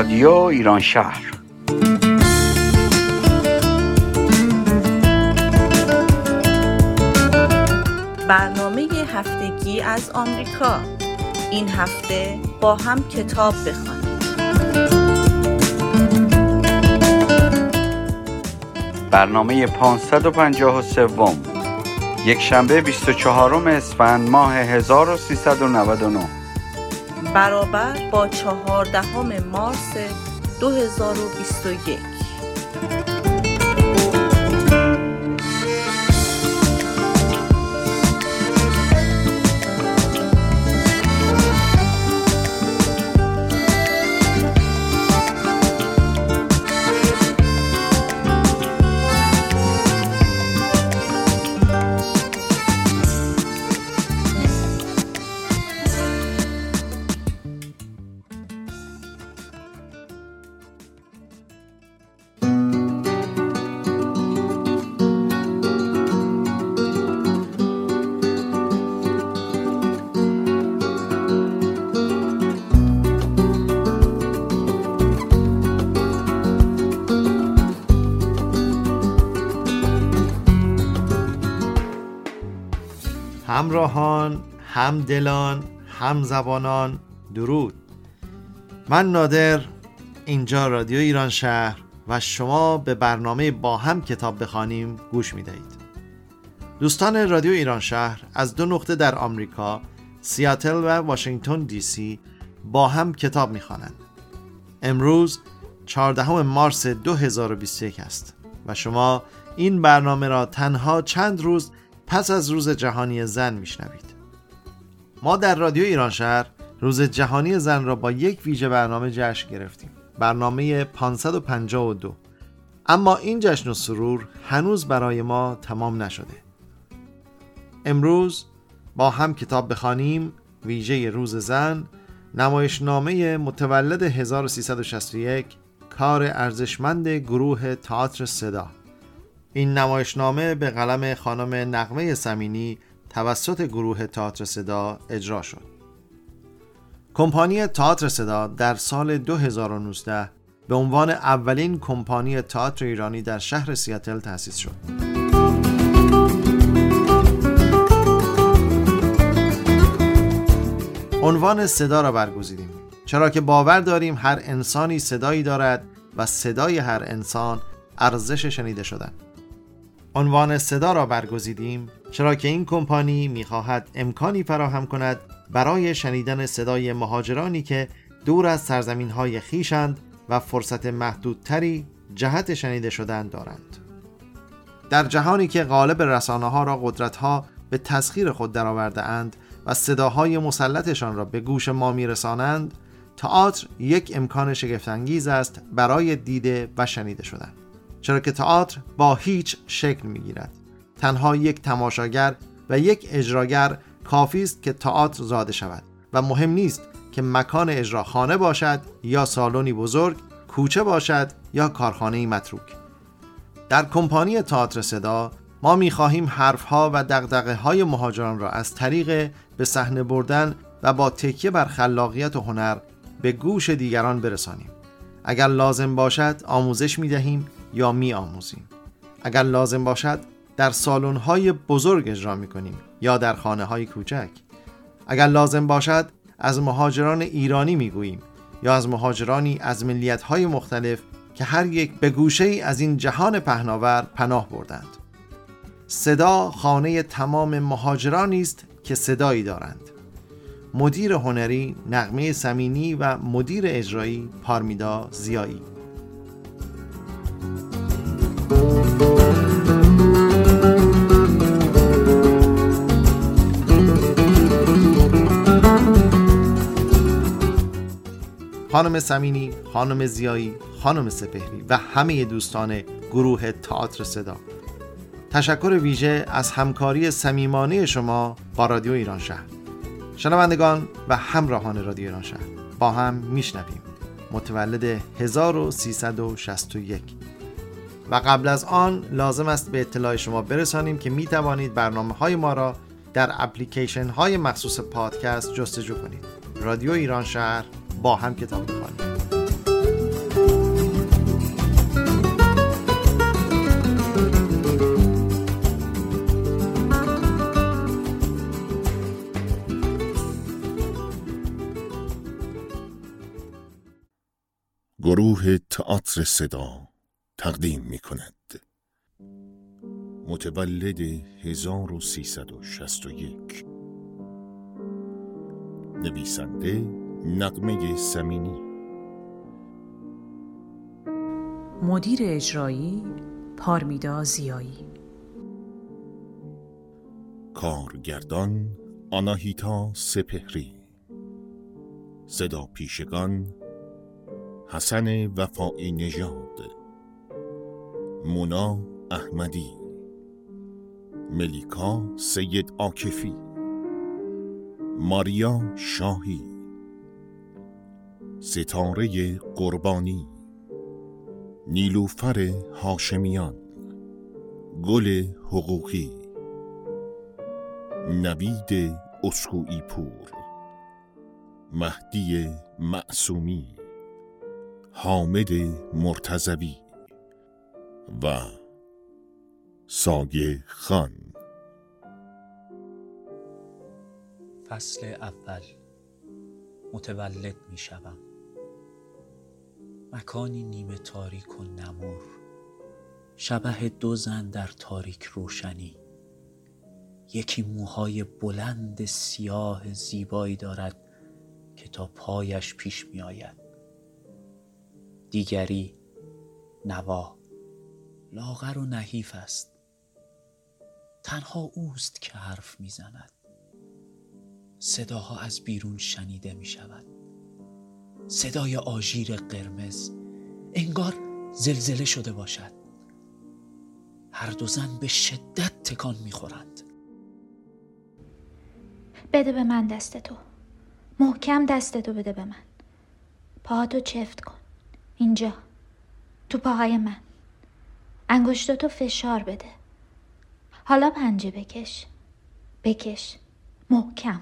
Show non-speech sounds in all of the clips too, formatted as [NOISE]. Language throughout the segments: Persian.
رادیو ایران شهر. برنامه هفتگی از آمریکا. این هفته با هم کتاب بخوانیم. برنامه 553 یک شنبه 24 اسفند ماه 1399 برابر با چهاردهم مارس 2021 همراهان همدلان همزبانان درود من نادر اینجا رادیو ایران شهر و شما به برنامه با هم کتاب بخوانیم گوش می دهید دوستان رادیو ایران شهر از دو نقطه در آمریکا سیاتل و واشنگتن دی سی با هم کتاب می خوانند. امروز 14 مارس 2021 است و شما این برنامه را تنها چند روز پس از روز جهانی زن میشنوید. ما در رادیو ایران شهر روز جهانی زن را با یک ویژه برنامه جشن گرفتیم. برنامه 552 اما این جشن و سرور هنوز برای ما تمام نشده. امروز با هم کتاب بخوانیم ویژه روز زن نمایشنامه متولد 1361 کار ارزشمند گروه تئاتر صدا. این نمایشنامه به قلم خانم نقمه سمینی توسط گروه تئاتر صدا اجرا شد. کمپانی تئاتر صدا در سال 2019 به عنوان اولین کمپانی تئاتر ایرانی در شهر سیاتل تأسیس شد. عنوان صدا را برگزیدیم چرا که باور داریم هر انسانی صدایی دارد و صدای هر انسان ارزش شنیده شدن عنوان صدا را برگزیدیم چرا که این کمپانی می‌خواهد امکانی فراهم کند برای شنیدن صدای مهاجرانی که دور از سرزمین های خیشند و فرصت محدودتری جهت شنیده شدن دارند. در جهانی که غالب رسانه ها را قدرت ها به تسخیر خود درآورده اند و صداهای مسلطشان را به گوش ما میرسانند تئاتر یک امکان شگفتانگیز است برای دیده و شنیده شدن. چرا که تئاتر با هیچ شکل می‌گیرد. تنها یک تماشاگر و یک اجراگر کافی است که تئاتر زاده شود و مهم نیست که مکان اجرا خانه باشد یا سالنی بزرگ کوچه باشد یا کارخانه متروک. در کمپانی تئاتر صدا ما می‌خواهیم حرفها و دقدقه های مهاجران را از طریق به صحنه بردن و با تکیه بر خلاقیت و هنر به گوش دیگران برسانیم. اگر لازم باشد آموزش می دهیم یا می آموزیم. اگر لازم باشد در سالن های بزرگ اجرا می کنیم یا در خانه های کوچک. اگر لازم باشد از مهاجران ایرانی می گوییم یا از مهاجرانی از ملیت های مختلف که هر یک به گوشه از این جهان پهناور پناه بردند. صدا خانه تمام مهاجرانی است که صدایی دارند. مدیر هنری نقمه سمینی و مدیر اجرایی پارمیدا زیایی. خانم سمینی، خانم زیایی، خانم سپهری و همه دوستان گروه تئاتر صدا. تشکر ویژه از همکاری صمیمانه شما با رادیو ایران شهر. شنوندگان و همراهان رادیو ایران شهر با هم میشنویم. متولد 1361 و قبل از آن لازم است به اطلاع شما برسانیم که می توانید برنامه های ما را در اپلیکیشن های مخصوص پادکست جستجو کنید. رادیو ایران شهر با هم کتاب بخوانیم گروه تئاتر صدا تقدیم می کند متولد 1361 نویسنده نقمه سمینی مدیر اجرایی پارمیدا زیایی. کارگردان آناهیتا سپهری. صدا پیشگان حسن وفایی نژاد. مونا احمدی ملیکا سید آکفی ماریا شاهی ستاره قربانی نیلوفر هاشمیان گل حقوقی نوید اسکوئی پور مهدی معصومی حامد مرتزوی و ساگه خان. فصل اول. متولد می شوم مکانی نیمه تاریک و نمور. شبه دو زن در تاریک روشنی. یکی موهای بلند سیاه زیبایی دارد که تا پایش پیش می آید دیگری نوا. لاغر و نحیف است. تنها اوست که حرف می‌زند. صداها از بیرون شنیده می شود صدای آژیر قرمز انگار زلزله شده باشد. هر دو زن به شدت تکان می‌خورند. بده به من دست تو. محکم دست تو بده به من. پاهاتو چفت کن. اینجا. تو پاهای من. انگشتاتو فشار بده. حالا پنجه بکش. بکش. محکم.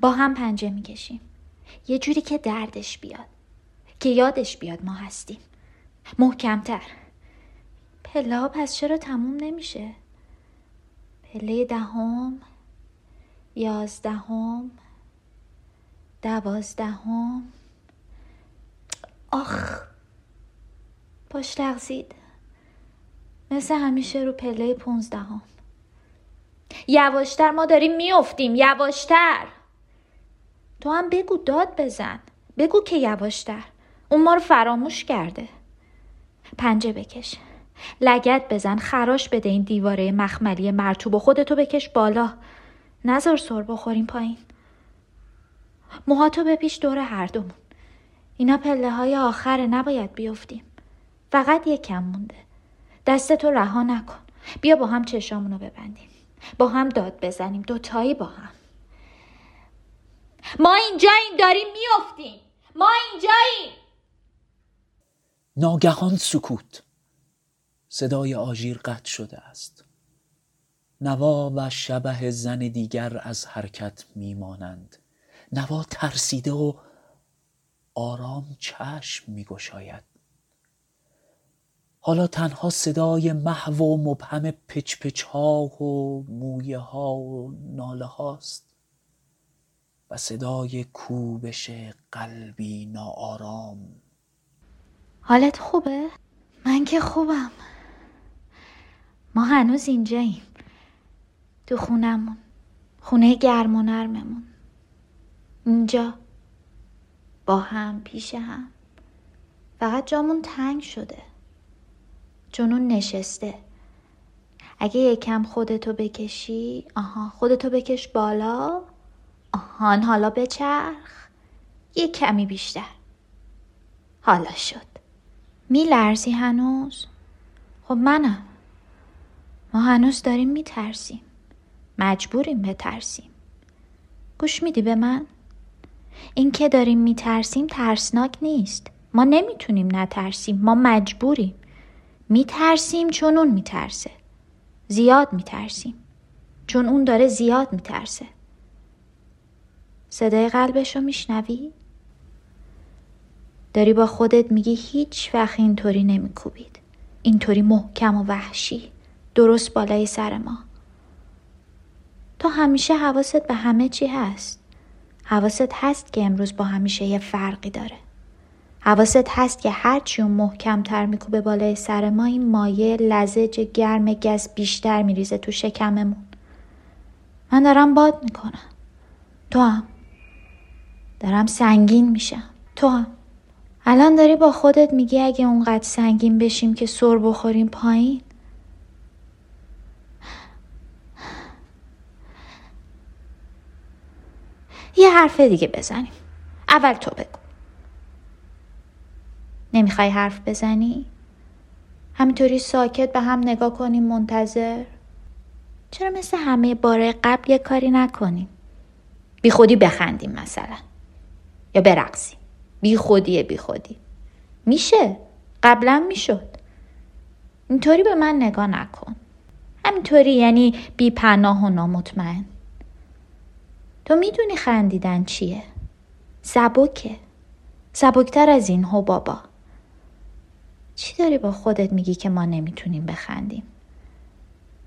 با هم پنجه می‌کشیم. یه جوری که دردش بیاد. که یادش بیاد ما هستیم. محکمتر. پله ها پس چرا تموم نمیشه؟ پله دهم یازدهم دوازدهم. آخ. پشت لغزید. مثل همیشه رو پله پونزدهم. یواشتر ما داریم میافتیم یواشتر. تو هم بگو داد بزن. بگو که یواشتر. اون ما رو فراموش کرده. پنجه بکش. لگت بزن خراش بده این دیواره مخملی مرتوب و خودتو بکش بالا. نظر سر بخوریم پایین. موهاتو بپیش دور هر دومون اینا پله های آخره نباید بیفتیم. فقط یک کم مونده. دستتو رها نکن. بیا با هم چشامونو ببندیم. با هم داد بزنیم. دوتایی با هم. ما اینجاییم داریم میافتیم. ما اینجاییم. ناگهان سکوت. صدای آژیر قطع شده است. نوا و شبه زن دیگر از حرکت میمانند. نوا ترسیده و آرام چشم میگشاید. حالا تنها صدای محو و مبهم پچ پچ ها و مویه ها و ناله هاست و صدای کوبش قلبی ناآرام. حالت خوبه؟ من که خوبم. ما هنوز اینجاییم. تو خونمون. خونه گرم و نرممون. اینجا. با هم پیش هم. فقط جامون تنگ شده. چون اون نشسته. اگه یکم خودتو بکشی آها خودتو بکش بالا. آهان حالا بچرخ یه کمی بیشتر. حالا شد. میلرزی هنوز؟ خب منم. ما هنوز داریم میترسیم. مجبوریم بترسیم. گوش میدی به من؟ این که داریم میترسیم ترسناک نیست. ما نمی‌تونیم نترسیم. ما مجبوریم. میترسیم چون اون میترسه. زیاد میترسیم. چون اون داره زیاد میترسه. صدای قلبشو میشنوی؟ داری با خودت میگی هیچ وقت اینطوری نمیکوبید. اینطوری محکم و وحشی. درست بالای سر ما. تو همیشه حواست به همه چی هست. حواست هست که امروز با همیشه یه فرقی داره. حواست هست که هرچی اون محکمتر میکوبه بالای سر ما این مایه لزج گرم گز بیشتر میریزه تو شکممون. من دارم باد می‌کنم. تو هم. دارم سنگین میشم. تو هم. الان داری با خودت میگی اگه اونقدر سنگین بشیم که سر بخوریم پایین؟ یه حرف دیگه بزنیم. اول تو بگو. نمی‌خوای حرف بزنی؟ همینطوری ساکت به هم نگاه کنیم منتظر؟ چرا مثل همه باره قبل یه کاری نکنیم؟ بی خودی بخندیم مثلا. یا برقصیم. بی خودیه بی خودی. میشه. قبلا می‌شد. اینطوری به من نگاه نکن. همینطوری یعنی بی پناه و نامطمئن. تو می‌دونی خندیدن چیه؟ سبکه. سبکتر از این هو بابا. چی داری با خودت میگی که ما نمی‌تونیم بخندیم؟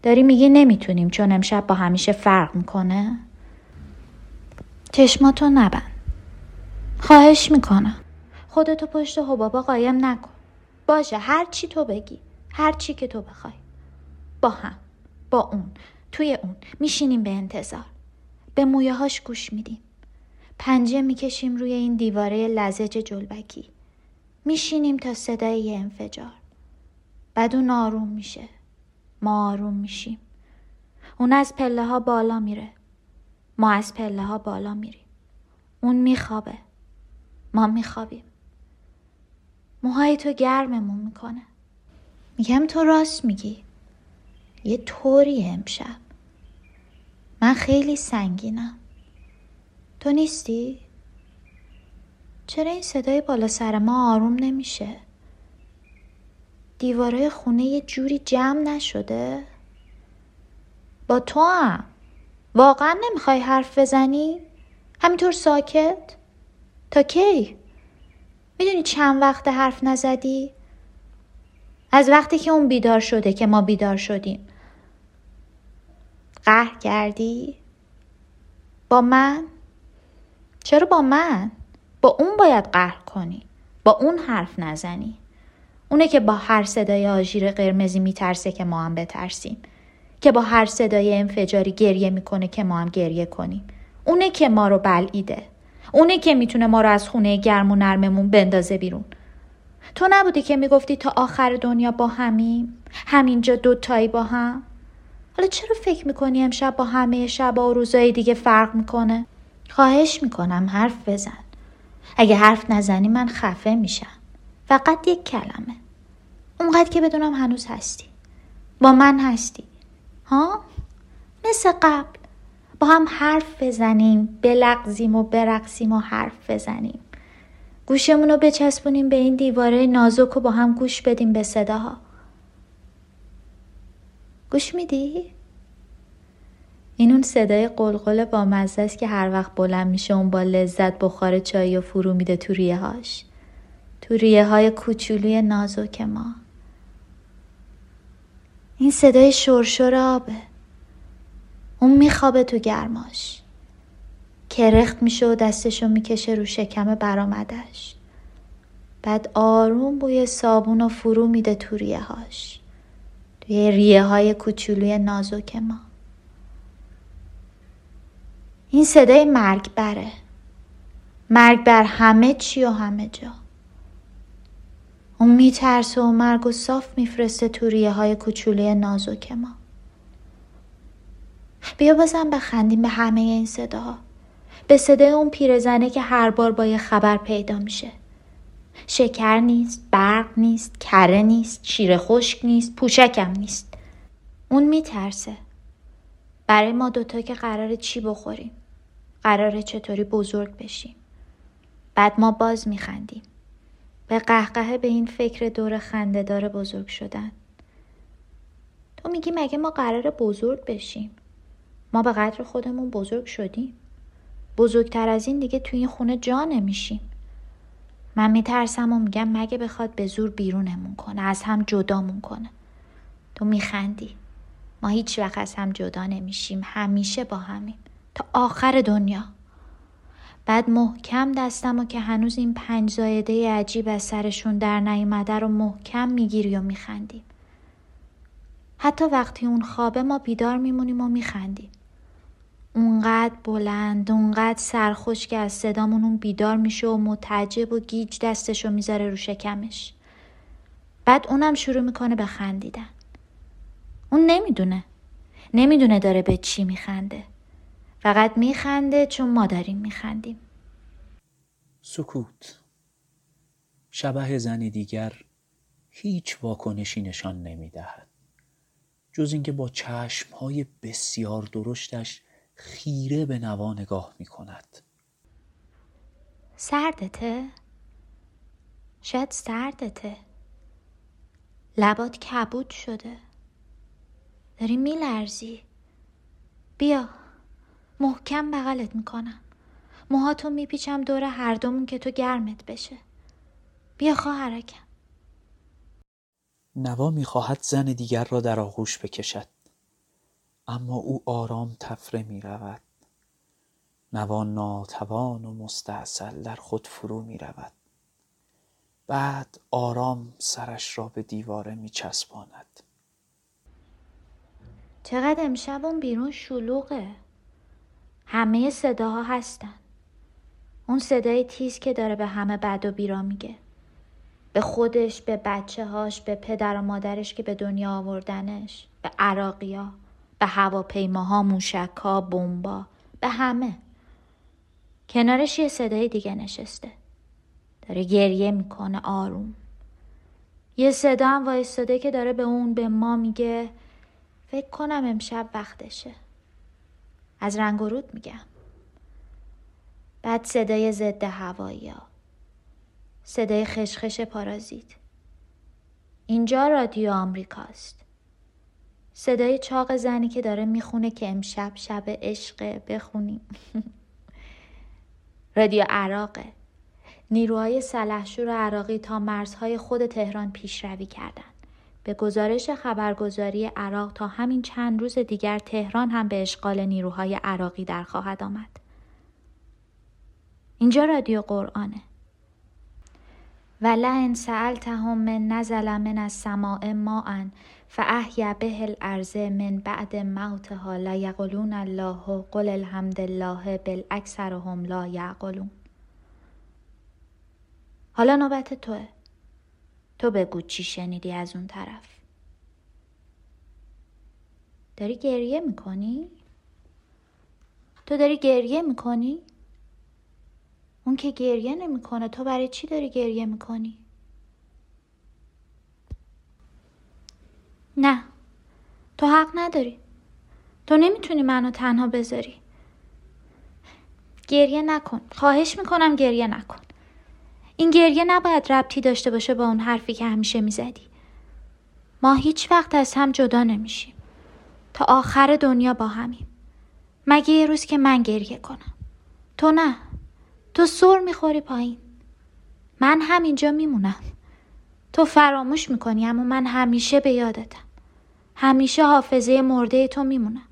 داری میگی نمی‌تونیم چون امشب با همیشه فرق می‌کنه؟ چشماتو نبند. خواهش می‌کنم. خودتو پشت حبابا قایم نکن. باشه هر چی تو بگی هر چی که تو بخوای. با هم با اون توی اون. میشینیم به انتظار. به مویه هاش گوش میدیم. پنجه می‌کشیم روی این دیواره لزج جلبکی میشینیم تا صدای انفجار. بعد اون آروم میشه. ما آروم میشیم. اون از پله ها بالا میره. ما از پله ها بالا میریم. اون میخوابه. ما میخوابیم. موهای تو گرممون می‌کنه. میگم تو راست میگی. یه طوری امشب. من خیلی سنگینم. تو نیستی؟ چرا این صدای بالا سر ما آروم نمیشه؟ دیواره خونه یه جوری جمع نشده؟ با تو هم واقعا نمی‌خوای حرف بزنی؟ همینطور ساکت؟ تا کی؟ می‌دونی چند وقت حرف نزدی؟ از وقتی که اون بیدار شده که ما بیدار شدیم قهر کردی؟ با من؟ چرا با من؟ با اون باید قهر کنی. با اون حرف نزنی. اونه که با هر صدای آژیر قرمزی میترسه که ما هم بترسیم. که با هر صدای انفجاری گریه می‌کنه که ما هم گریه کنیم. اونه که ما رو بلعیده. اونه که می‌تونه ما رو از خونه گرم و نرممون بندازه بیرون. تو نبودی که می‌گفتی تا آخر دنیا با همیم؟ همینجا دوتایی با هم؟ حالا چرا فکر می‌کنی امشب با همه شب و روزای دیگه فرق می‌کنه؟ خواهش می‌کنم حرف بزن. اگه حرف نزنی من خفه میشم. فقط یک کلمه. اونقدر که بدونم هنوز هستی. با من هستی. ها؟ مثل قبل. با هم حرف بزنیم بلغزیم و برقصیم و حرف بزنیم. گوشمون رو بچسبونیم به این دیواره نازک و با هم گوش بدیم به صداها. گوش میدی؟ این اون صدای قلقل با مزه است که هر وقت بلند میشه اون با لذت بخار چای و فرو میده تو ریه هاش تو ریه های کوچولوی نازک ما. این صدای شرشر آبه. اون میخوابه تو گرماش. کرخت میشه و دستشو می‌کشه رو شکم برامدش بعد آروم بوی صابون و فرو میده تو ریه هاش توی ریه های کوچولوی نازک ما. این صدای مرگ بره. مرگ بر همه چی و همه جا. اون میترسه و مرگ و صاف میفرسته تو ریه های کوچولی نازک ما. بیا بزن بخندیم به همه این صداها. به صدای اون پیرزنه که هر بار با یه خبر پیدا میشه. شکر نیست برق نیست کره نیست شیر خشک نیست پوشکم نیست. اون میترسه. برای ما دوتا که قرار چی بخوریم؟ قراره چطوری بزرگ بشیم. بعد ما باز میخندیم. به قهقه به این فکر دور خنده داره بزرگ شدن. تو میگی مگه ما قرار بزرگ بشیم؟ ما به قدر خودمون بزرگ شدیم. بزرگتر از این دیگه توی این خونه جا نمیشیم. من میترسم و میگم مگه بخواد به زور بیرونمون کنه از هم جدامون کنه. تو میخندی. ما هیچ وقت از هم جدا نمیشیم. همیشه با همیم. تا آخر دنیا. بعد محکم دستم و که هنوز این پنج زایده عجیب از سرشون در نیومده رو محکم می‌گیری و میخندیم حتی وقتی اون خوابه ما بیدار میمونیم و میخندیم. اونقدر بلند اونقدر سرخوش که از صدامون اون بیدار میشه و متعجب و گیج دستشو می‌ذاره رو شکمش. بعد اونم شروع می‌کنه به خندیدن. اون نمی‌دونه. نمی‌دونه داره به چی میخنده. فقط میخنده چون ما داریم میخندیم. سکوت. شبه زن دیگر هیچ واکنشی نشان نمی‌دهد. جز اینکه با چشمهای بسیار درشتش خیره به نوا نگاه می کند سردته؟ شاید سردته. لبات کبود شده. داری میلرزی. بیا. محکم بغلت می‌کنم. موهاتو میپیچم دور هر دومون که تو گرمت بشه. بیا خواهرکم. نوا می‌خواهد زن دیگر را در آغوش بکشد. اما او آرام تفره می رود نوا ناتوان و مستحصل در خود فرو می رود بعد آرام سرش را به دیواره می چسباند چقدر امشب اون بیرون شلوغه. همه صداها هستن. اون صدای تیز که داره به همه بد و بیرا میگه. به خودش به بچه هاش به پدر و مادرش که به دنیا آوردنش به عراقیا به هواپیماها موشکها بمبا به همه. کنارش یه صدای دیگه نشسته. داره گریه می‌کنه آروم. یه صدا هم وایستاده که داره به اون به ما میگه فکر کنم امشب وقتشه. از رنگ و رود میگم. بعد صدای ضد هوایی ها. صدای خشخش پارازیت. اینجا رادیو آمریکاست. صدای چاق زنی که داره می‌خونه که امشب شب عشق بخونیم. [LAUGHS] رادیو عراقه. نیروهای سلحشور عراقی تا مرزهای خود تهران پیشروی کردند به گزارش خبرگزاری عراق تا همین چند روز دیگر تهران هم به اشغال نیروهای عراقی در خواهد آمد. اینجا رادیو قرآنه. ولئن سألتهم من نزل من السماء ماء فاحیا به الارض من بعد موتها لیقولون الله قل الحمد الله بل اکثرهم لا یعقلون حالا نوبت توه تو بگو چی شنیدی از اون طرف داری گریه می‌کنی؟ تو داری گریه می‌کنی؟ اون که گریه نمی‌کنه تو برای چی داری گریه می‌کنی؟ نه تو حق نداری تو نمی‌تونی منو تنها بذاری گریه نکن خواهش می‌کنم گریه نکن این گریه نباید ربطی داشته باشه با اون حرفی که همیشه می‌زدی. ما هیچ وقت از هم جدا نمیشیم. تا آخر دنیا با همیم. مگه یه روز که من گریه کنم؟ تو نه. تو سر می‌خوری پایین. من همینجا میمونم. تو فراموش می‌کنی اما من همیشه به یادتم. همیشه حافظه مرده تو میمونم.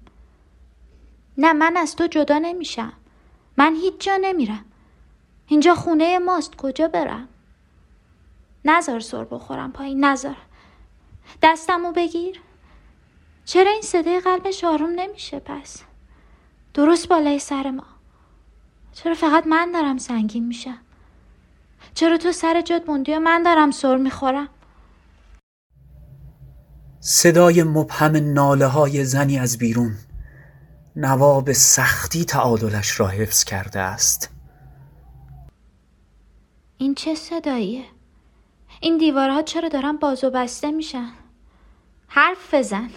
نه من از تو جدا نمیشم. من هیچ جا نمیرم. اینجا خونه ماست کجا برم؟ نزار سر بخورم پایین نزار. دستمو بگیر. چرا این صدای قلبش آروم نمیشه پس؟ درست بالای سر ما. چرا فقط من دارم سنگین میشم؟ چرا تو سر جد موندی و من دارم سر می‌خورم؟ صدای مبهم ناله های زنی از بیرون. نوا به سختی تعادلش را حفظ کرده است. این چه صداییه؟ این دیوارها چرا دارن باز و بسته میشن؟ حرف بزن.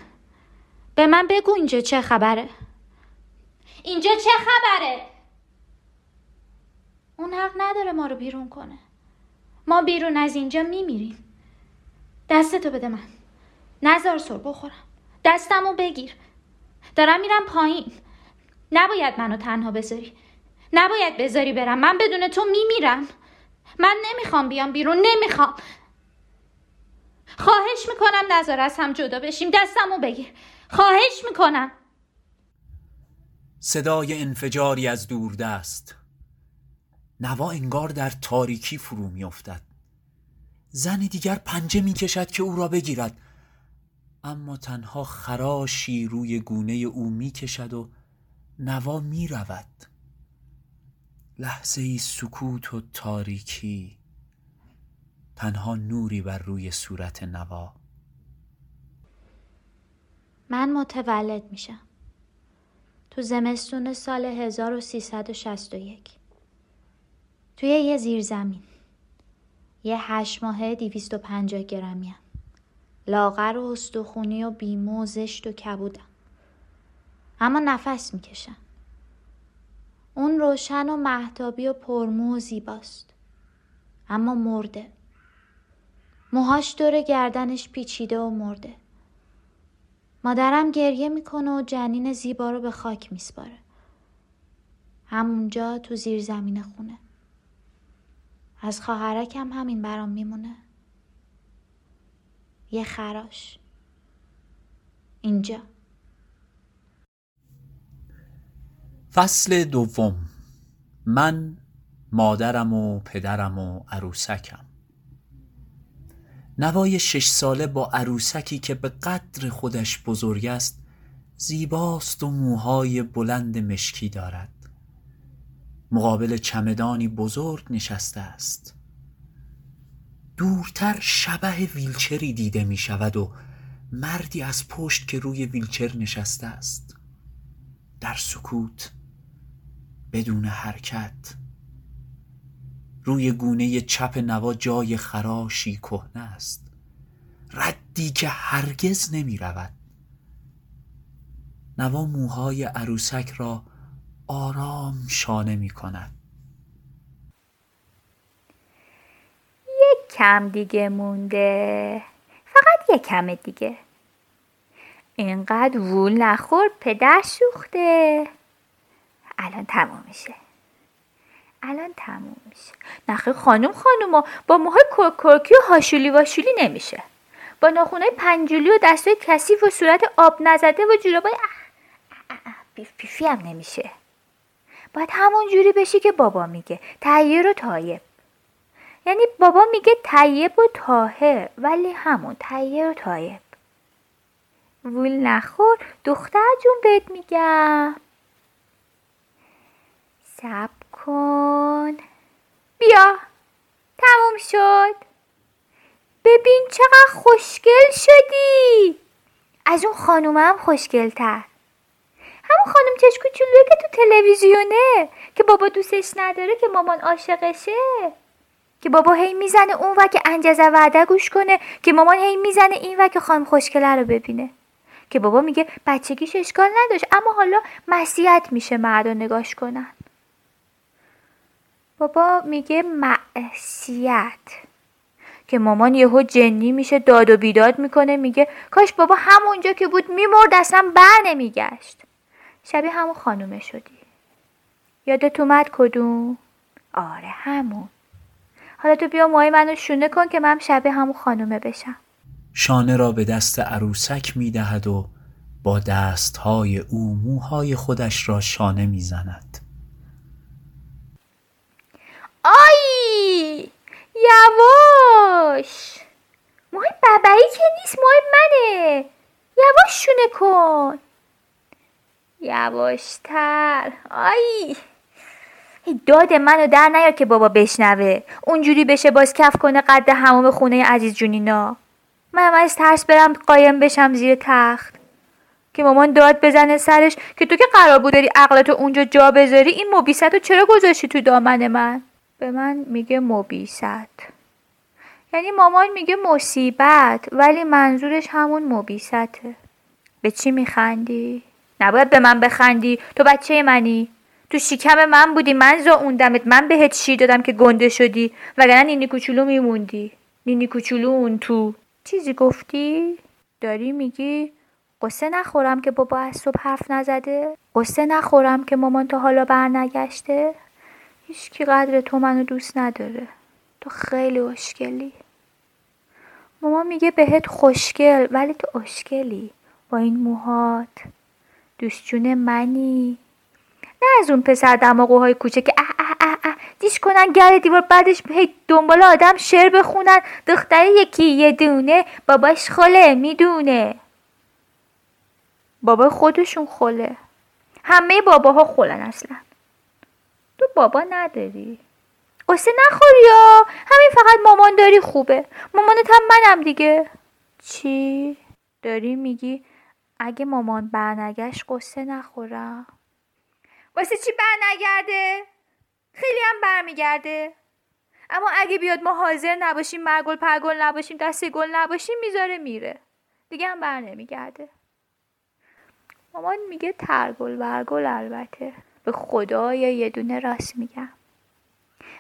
به من بگو اینجا چه خبره؟ اینجا چه خبره؟ اون حق نداره ما رو بیرون کنه. ما بیرون از اینجا میمیریم. دستتو بده من. نزار سر بخورم. دستمو بگیر. دارم میرم پایین. نباید منو تنها بذاری. نباید بذاری برم. من بدون تو میمیرم. من نمی‌خوام بیام بیرون نمی‌خوام. خواهش می‌کنم نظر از هم جدا بشیم دستمو بگیر. خواهش می‌کنم. صدای انفجاری از دوردست نوا انگار در تاریکی فرو میافتد. زن دیگر پنجه می‌کشد که او را بگیرد. اما تنها خراشی روی گونه او می‌کشد و نوا می‌رود. لحظه ای سکوت و تاریکی تنها نوری بر روی صورت نوا. من متولد میشم. تو زمستون سال 1361 توی یه زیرزمین. یه هشت ماهه دیویست و پنجاه گرمیم لاغر و استخونی و بیمو و زشت و کبودم. اما نفس می‌کشم. اون روشن و محتابی و پرمو و زیباست. اما مرده. موهاش دور گردنش پیچیده و مرده. مادرم گریه می‌کنه و جنین زیبا رو به خاک میسپاره. همونجا تو زیر زمین خونه. از خواهرکم همین برام میمونه. یه خراش. اینجا. فصل دوم. من مادرم و پدرم و عروسکم. نوای شش ساله با عروسکی که به قدر خودش بزرگ است زیباست و موهای بلند مشکی دارد. مقابل چمدانی بزرگ نشسته است. دورتر شبه ویلچری دیده می شود و مردی از پشت که روی ویلچر نشسته است. در سکوت بدون حرکت. روی گونه چپ نوا جای خراشی کهنه است. ردی که هرگز نمی رود. نوا موهای عروسک را آرام شانه می کند. یک کم دیگه مونده. فقط یک کم دیگه. اینقدر وول نخور پدر سوخته. الان تموم میشه. الان تموم میشه. نخه خانم خانوما با موهای کرکی و هاشولی واشولی نمیشه. با ناخونای پنجولی و دستای کثیف و صورت آب نزده و جورابای پیف پیفی هم نمیشه. باید همون جوری بشی که بابا میگه تهیه و تایب یعنی بابا میگه طیب و تاهر ولی همون تهیه و تایب وول نخور دختر جون بهت میگم. سب کن. بیا. تموم شد. ببین چقدر خوشگل شدی. از اون خانومه هم خوشگل تر همون خانم چشم کوچولویی که تو تلویزیونه که بابا دوستش نداره که مامان عاشقشه. که بابا هی می‌زنه اون و که انجزه وعده گوش کنه که مامان هی می‌زنه این و که خانم خوشگله رو ببینه. که بابا میگه بچگیش اشکال نداشت اما حالا مسیحت میشه مرد نگاش کنن. بابا میگه معصیت. که مامان یهو جنی میشه داد و بیداد می‌کنه میگه کاش بابا همونجا که بود میمرد اصلا بر نمیگشت. شبیه همون خانومه شدی. یادت اومد کدوم؟ آره همون. حالا تو بیا موهای منو شونه کن که من شبیه همون خانومه بشم. شانه را به دست عروسک می دهد و با دستهای او موهای خودش را شانه می زند. آی! یواش! موهای ببعی که نیست موهای منه. یواش شونه کن. یواشتر. آی! داد منو در نیار که بابا بشنوه. اونجوری بشه باز کف کنه قد هموم خونه عزیز جونینا. من از ترس برم قایم بشم زیر تخت. که مامان داد بزنه سرش که تو که قرار بود داری عقلتو اونجا جا بذاری این موبیست رو چرا گذاشتی تو دامن من؟ به من میگه موبیست یعنی مامان میگه مصیبت ولی منظورش همون موبیسته به چی میخندی؟ نباید به من بخندی. تو بچه منی. تو شکم من بودی. من زاوندمت من بهت شیر دادم که گنده شدی. وگرنه نینی کوچولو میموندی. نینی کوچولو اون تو. چیزی گفتی؟ داری میگی قصه نخورم که بابا از صبح حرف نزده؟ قصه نخورم که مامان تا حالا برنگشته؟ هیچکی قدر تو منو دوست نداره. تو خیلی اشکلی مامان میگه بهت خوشگل ولی تو اشکلی با این موهات. دوست جون منی. نه از اون پسر دماغوهای کوچه که اه اه اه اه دیش کنن گر دیوار بعدش هی دنبال آدم شعر بخونن. دختر یکی یه دونه باباش خله می‌دونه. بابا خودشون خله همه باباها خلن اصلا. تو بابا نداری؟ قصه نخوری یا؟ همین فقط مامان داری خوبه. مامانت هم منم دیگه. چی؟ داری میگی اگه مامان برنگشت قصه نخورم. واسه چی برنگرده؟ خیلی هم برمیگرده. اما اگه بیاد ما حاضر نباشیم مرگل پرگل نباشیم دست گل نباشیم می‌ذاره میره. دیگه هم بر نمیگرده مامان میگه ترگل برگل البته. به خدای یه دونه راست میگم.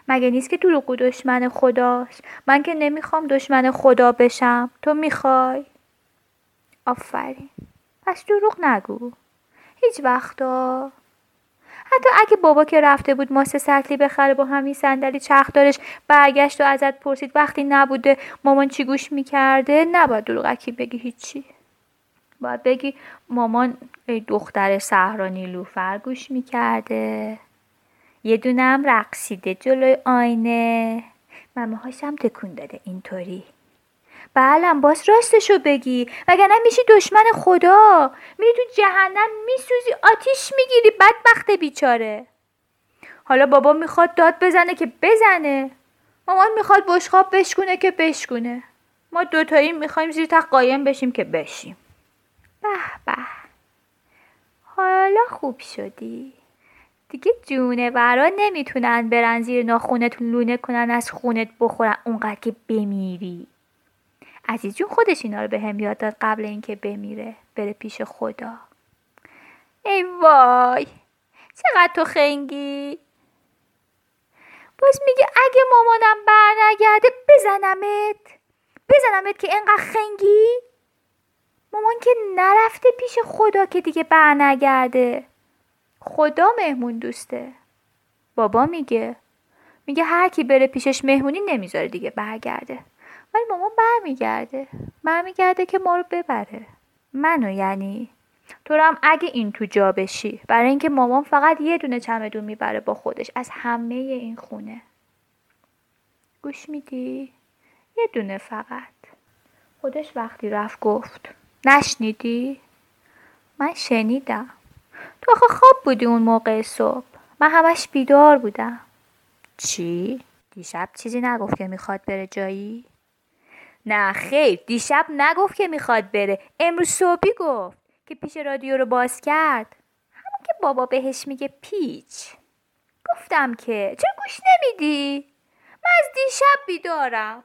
مگه نیست که دروغ دشمن خداست؟ من که نمی‌خوام دشمن خدا بشم. تو می‌خوای؟ آفرین. پس دروغ نگو. هیچ وقتا. حتی اگه بابا که رفته بود ماست سطلی بخره با همین صندلی چرخدارش برگشت و ازت پرسید وقتی نبوده مامان چی گوش می‌کرده؟ نباید دروغکی بگی هیچی. باید بگی مامان دختر صحرا نیلوفر گوش می‌کرده. یه دونم رقصیده جلوی آینه. ممه هاشم تکون داده اینطوری. بلم باز راستشو بگی. وگرنه میشی دشمن خدا. میری تو جهنم میسوزی آتیش می‌گیری بدبخت بیچاره. حالا بابا می‌خواد داد بزنه که بزنه. مامان می‌خواد بشخاب بشکونه که بشکونه. ما دوتایی می‌خوایم زیر تخت قایم بشیم که بشیم. به به. حالا خوب شدی. دیگه جونه برا نمی‌تونن برن زیر ناخونتون لونه کنن از خونت بخورن اونقدر که بمیری. عزیز جون خودش اینا رو به هم یاد داد قبل اینکه بمیره بره پیش خدا. ای وای چقدر تو خنگی. باز میگه اگه مامانم برنگرده بزنمت. بزنمت که انقدر خنگی؟ مامان که نرفته پیش خدا که دیگه برنگرده. خدا مهمون دوسته. بابا میگه. میگه هر کی بره پیشش مهمونی نمی‌ذاره دیگه برگرده. ولی مامان برمیگرده. برمیگرده که ما رو ببره. منو یعنی؟ تو هم اگه این تو جا بشی. برای اینکه مامان فقط یه دونه چمدون می‌بره با خودش. از همه این خونه. گوش میدی؟ یه دونه فقط. خودش وقتی رفت گفت. نشنیدی؟ من شنیدم تو آخه خواب بودی اون موقع صبح من همش بیدار بودم چی؟ دیشب چیزی نگفت که می‌خواد بره جایی؟ نه خیر دیشب نگفت که می‌خواد بره امروز صبحی گفت که پیش رادیو رو باز کرد همون که بابا بهش میگه پیچ گفتم که چرا گوش نمیدی؟ من از دیشب بیدارم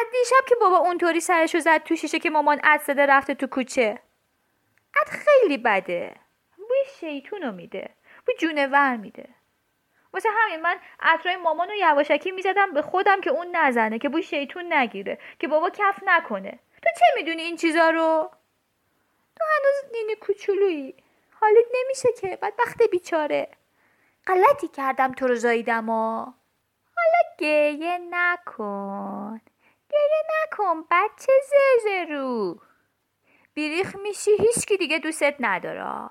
از دیشب که بابا اونطوری سرشو زد تو شیشه که مامان اد زده رفته تو کوچه. اد خیلی بده. بوی شیطونو میده. بوی جونور میده. واسه همین من عطرای مامان رو یواشکی می‌زدم به خودم که اون نزنه که بوی شیطون نگیره که بابا کف نکنه. تو چه می‌دونی این چیزا رو؟ تو هنوز نینی کوچولویی. حالت نمیشه که. بدبخت بیچاره. غلطی کردم تو رو زاییدم و حالا گریه نکن. گریه نکن بچه زرزرو بیریخ میشی هیچکی دیگه دوستت نداره.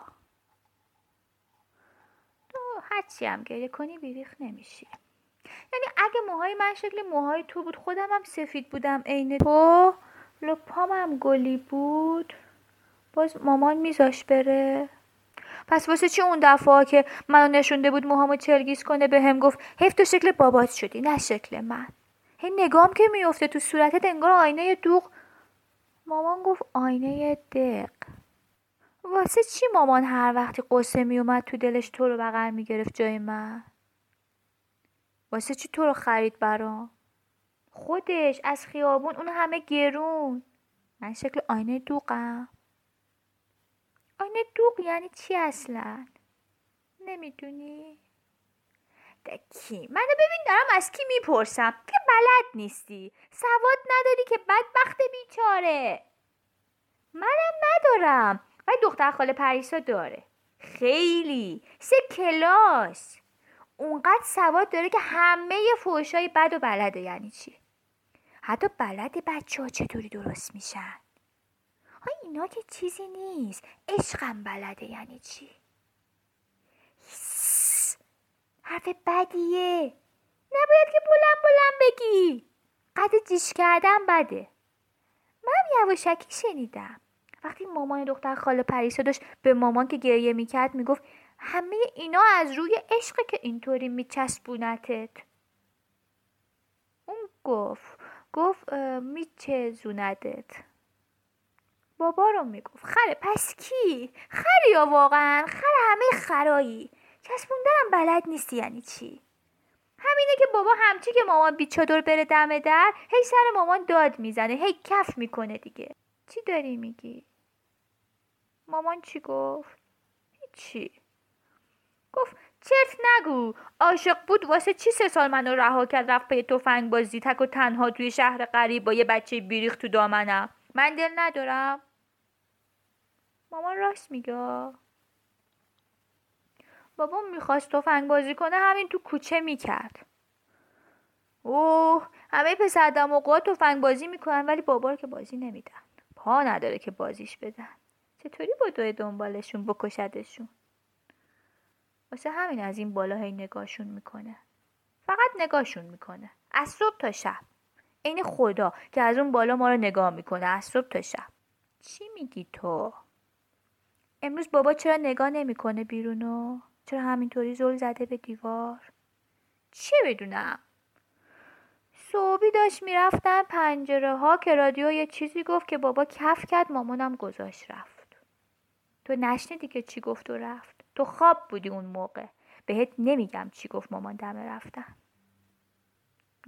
تو هرچی هم گریه کنی بیریخ نمیشی. یعنی اگه موهای من شکل موهای تو بود خودم هم سفید بودم عین تو. لپام هم گلی بود. باز مامان میذاش بره. پس واسه چی اون دفعه که منو نشونده بود موهامو چرگیز کنه به هم گفت حیف تو شکل بابات شدی نه شکل من. هی نگام که میفته تو صورتت انگار آینه دوغ. مامان گفت آینه دق. واسه چی مامان هر وقتی قصه میومد تو دلش تو رو بغل می‌گرفت جای من؟ واسه چی تو رو خرید برام؟ خودش از خیابون اون همه گرون. من شکل آینه دوغم. آینه دوغ یعنی چی اصلا؟ نمی‌دونی؟ کی منو ببین دارم از کی می‌پرسم؟ که بلد نیستی. سواد نداری که بدبخت بیچاره. منم ندارم. ولی دختر خاله پریسا داره. خیلی. سه کلاس. اونقدر سواد داره که همه فوشای بد و بلده. یعنی چی؟ حتی بلد بچه ها چطوری درست میشن؟ ها اینا که چیزی نیست. عشقم بلده. یعنی چی؟ حرف بدیه. نباید که بلند بلند بگی. قد جیش کردن بده. من یواشکی شنیدم. وقتی مامان دختر خاله پریسا داشت به مامان که گریه می‌کرد می‌گفت همه اینا از روی عشق که اینطوری میچسبونتت. اون گفت گفت میچزوندت بابا رو می‌گفت خره پس کی؟ خری یا واقعا خر همه خرایی. چسبوندنم بلد نیستی یعنی چی؟ همینه که بابا همچی که مامان بیچادر بره دم در هی سر مامان داد می‌زنه هی کف می‌کنه دیگه. چی داری میگی؟ مامان چی گفت؟ هیچی. گفت چرت نگو عاشق بود واسه چی سه سال منو رها کرد رفت پی تفنگ بازی تک و تنها توی شهر غریب با یه بچه بیریخ تو دامنم. من دل ندارم. مامان راست میگه؟ بابا می‌خواست تفنگ بازی کنه همین تو کوچه می‌کرد. اوه همه پسر دماغا تفنگ بازی می‌کنن ولی بابا رو که بازی نمیدن. پا نداره که بازیش بدن. چطوری با دوی دنبالشون بکشدشون؟ واسه همین از این بالا هی نگاهشون می‌کنه. فقط نگاهشون می‌کنه. از صبح تا شب. عین خدا که از اون بالا ما رو نگاه می‌کنه از صبح تا شب. چی میگی تو؟ امروز بابا چرا نگاه نمی‌کنه بیرونو؟ چرا همینطوری زل زده به دیوار؟ چه بدونم؟ صبحی داشت می‌رفتن پنجره ها که رادیو یه چیزی گفت که بابا کف کرد مامانم گذاشت رفت. تو نشنیدی که چی گفت و رفت؟ تو خواب بودی اون موقع. بهت نمیگم چی گفت مامان دمه رفتن.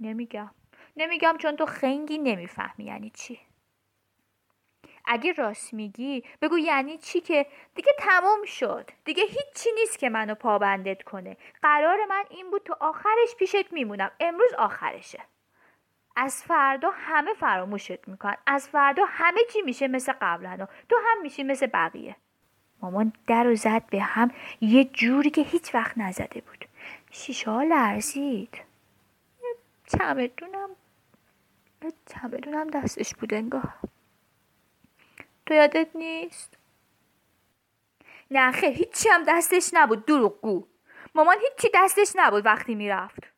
نمیگم. نمیگم چون تو خنگی نمی‌فهمی یعنی چی. اگه راست میگی بگو یعنی چی که دیگه تمام شد. دیگه هیچی نیست که منو پابندت کنه. قرار من این بود تو آخرش پیشت میمونم. امروز آخرشه. از فردا همه فراموشت می‌کنن. از فردا همه چی میشه مثل قبلا تو هم میشی مثل بقیه. مامان در و زد به هم. یه جوری که هیچ وقت نزده بود. شیشه ها لرزید. چمدونم چمدونم دستش بود انگاه تو یادت نیست؟ نه خیر هیچی هم دستش نبود دروغگو. مامان هیچی دستش نبود وقتی می‌رفت.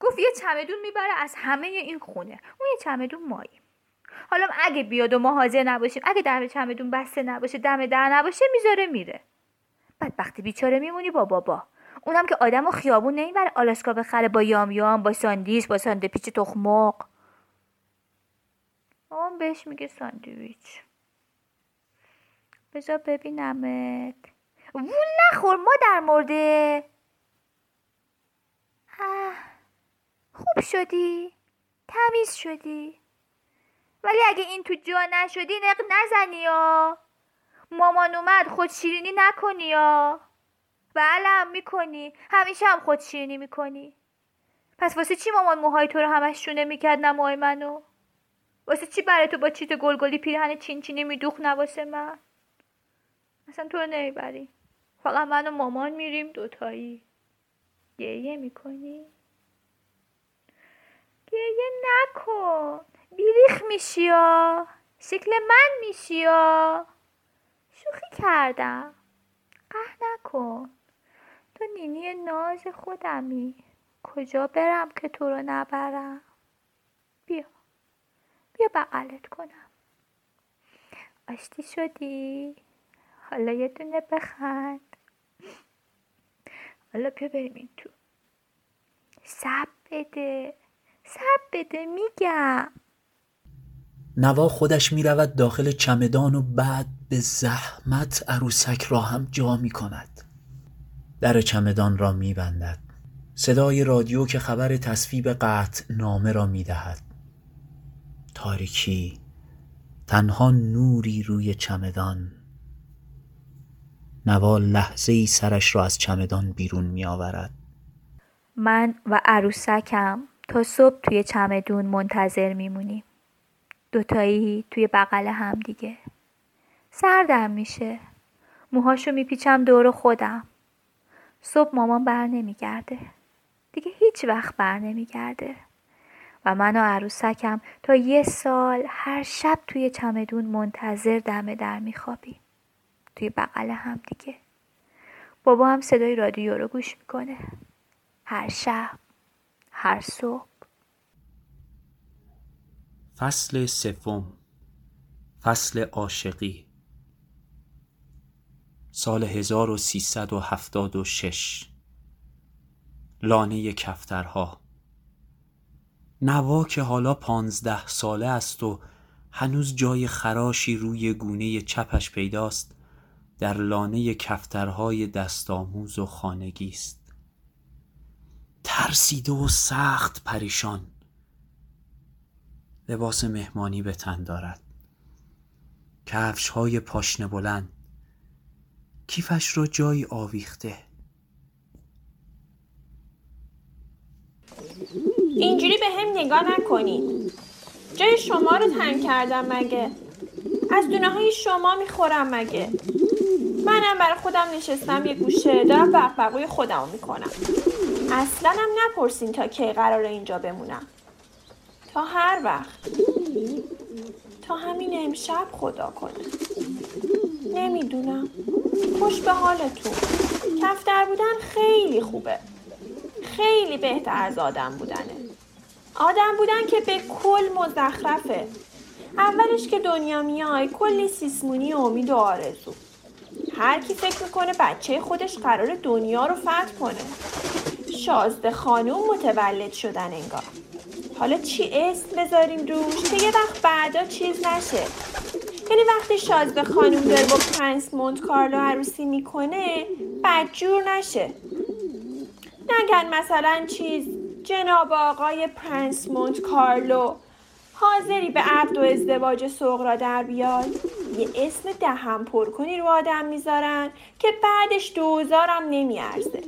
گفت یه چمدون می‌بره از همه این خونه. اون یه چمدون مایی حالا اگه بیاد و ما حاضر نباشیم اگه دم چمدون بسته نباشه دم در نباشه می‌ذاره میره. بعد وقتی بیچاره میمونی با بابا. اونم که آدم و خیابون نمی‌بره آلاسکا بخره با یام یام با ساندیش با ساندویچ تخمق. مامان بهش میگه ساندویچ. بذار ببینمت. وول نخور ما در مرده خوب شدی. تمیز شدی. ولی اگه این تو جا نشدی نق نزنی یا. مامان اومد خود شیرینی نکنی یا. بله می‌کنی. همیشه هم خود شیرینی می‌کنی. پس واسه چی مامان موهای تو رو همش شونه می‌کرد نه موهای منو؟ واسه چی برای تو با چیت گلگلی پیرهن چین چینی میدوخ نواسه من؟ اصلا تو نمی‌بری فقط من و مامان میریم دوتایی. گریه می‌کنی؟ گریه نکن. بیریخ میشی یا شکل من میشی یا شوخی کردم. قه نکن. تو نینی ناز خودمی. کجا برم که تو رو نبرم؟ بیا. بیا بغلت کنم. آشتی شدی؟ حالا یه دونه بخند حالا بیا بریم تو. سب بده. سب بده میگم. نوا خودش می رود داخل چمدان و بعد به زحمت عروسک را هم جا می کند در چمدان را می بندد صدای رادیو که خبر تصویب قطع نامه را می دهد تاریکی تنها نوری روی چمدان. نوا لحظه ای سرش را از چمدان بیرون می آورد. من و عروسکم تا صبح توی چمدون منتظر میمونیم دوتایی توی بغل هم دیگه. سردم میشه. موهاشو میپیچم دور خودم. صبح مامان بر نمیگرده. دیگه هیچ وقت بر نمیگرده. و من و عروسکم تا یه سال هر شب توی چمدون منتظر دم در میخوابیم. توی بغل هم دیگه. بابا هم صدای رادیو رو گوش می‌کنه. هر شب هر صبح. فصل سوم. فصل عاشقی. سال 1376 لانه کفترها. نوا که حالا پانزده ساله است و هنوز جای خراشی روی گونه چپش پیداست. در لانه کفترهای دستآموز و خانگی است. ترسیده و سخت پریشان. لباس مهمانی به تن دارد. کفش های پاشنه بلند. کیفش را جایی آویخته. اینجوری به هم نگاه نکنید. جای شما رو تنگ کردم مگه؟ از دونه های شما می‌خورم مگه؟ منم برای خودم نشستم یه گوشه دارم بقبقوی خودم می‌کنم. اصلا هم نپرسین تا کی قراره اینجا بمونم. تا هر وقت. تا همین امشب خدا کنه. نمی‌دونم. خوش به حالتون. کفتر بودن خیلی خوبه. خیلی بهتر از آدم بودنه. آدم بودن که به کل مزخرفه. اولش که دنیا میای کلی سیسمونی و امید و آرزو. هر کی فکر می‌کنه بچه خودش قرار دنیا رو فتح کنه. شازده خانوم متولد شدن انگار. حالا چی اسم بذاریم روش؟ که یه وقت بعدا چیز نشه. یعنی وقتی شازده خانوم داره با پرنس مونت کارلو عروسی می‌کنه بدجور نشه. نگن مثلا چیز جناب آقای پرنس مونت کارلو حاضری به عقد و ازدواج سغرا در بیاد یه اسم دهم پر کنی رو آدم می‌ذارن که بعدش دوزارم نمیارزه.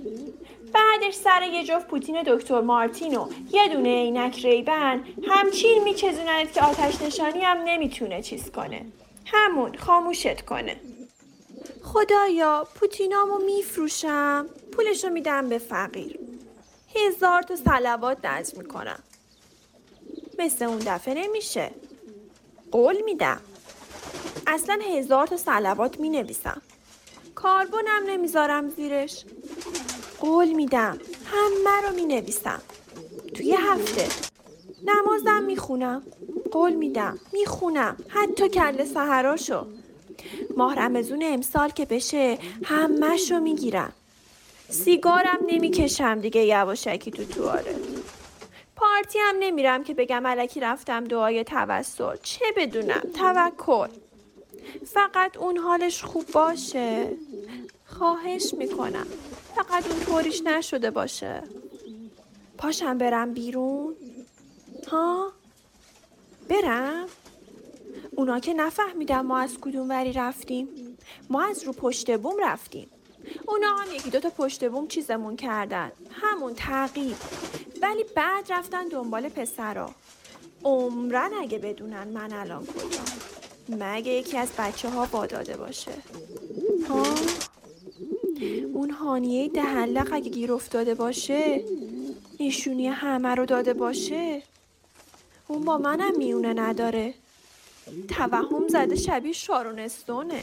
بعدش سر یه جفت پوتین دکتر مارتین و یه دونه عینک ریبن همچین میچزونند که آتش نشانی هم نمی‌تونه چیز کنه. همون خاموشت کنه. خدایا پوتینامو میفروشم. پولشو میدم به فقیر. هزار تا سلوات نظر می‌کنم. مثل اون دفعه نمیشه. قول میدم. اصلا هزار تا سلوات می نویسم کاربونم نمی‌ذارم زیرش. قول میدم. همه رو می نویسم توی هفته. نمازم می‌خونم. قول میدم. می‌خونم. حتی کل سهراشو ماه رمزون امسال که بشه همهشو می‌گیرم. سیگارم نمی‌کشم دیگه یواشکی تو تواره پارتی هم نمیرم که بگم علکی رفتم دعای توسل. چه بدونم؟ توکل. فقط اون حالش خوب باشه. خواهش می‌کنم. فقط اون طوریش نشده باشه. پاشم برم بیرون. ها؟ برم؟ اونا که نفهمیدم ما از کدوم وری رفتیم. ما از رو پشت بوم رفتیم. اونا هم یکی دوتا پشت بوم چیزمون کردن. همون تعقیب. ولی بعد رفتن دنبال پسرا. عمرن اگه بدونن من الان کجا مگه یکی از بچه ها باداده باشه. ها؟ اون هانیه دهلق اگه گیر افتاده باشه نشونی همه رو داده باشه. اون با منم میونه نداره. توهم زده شبیه شارون استونه.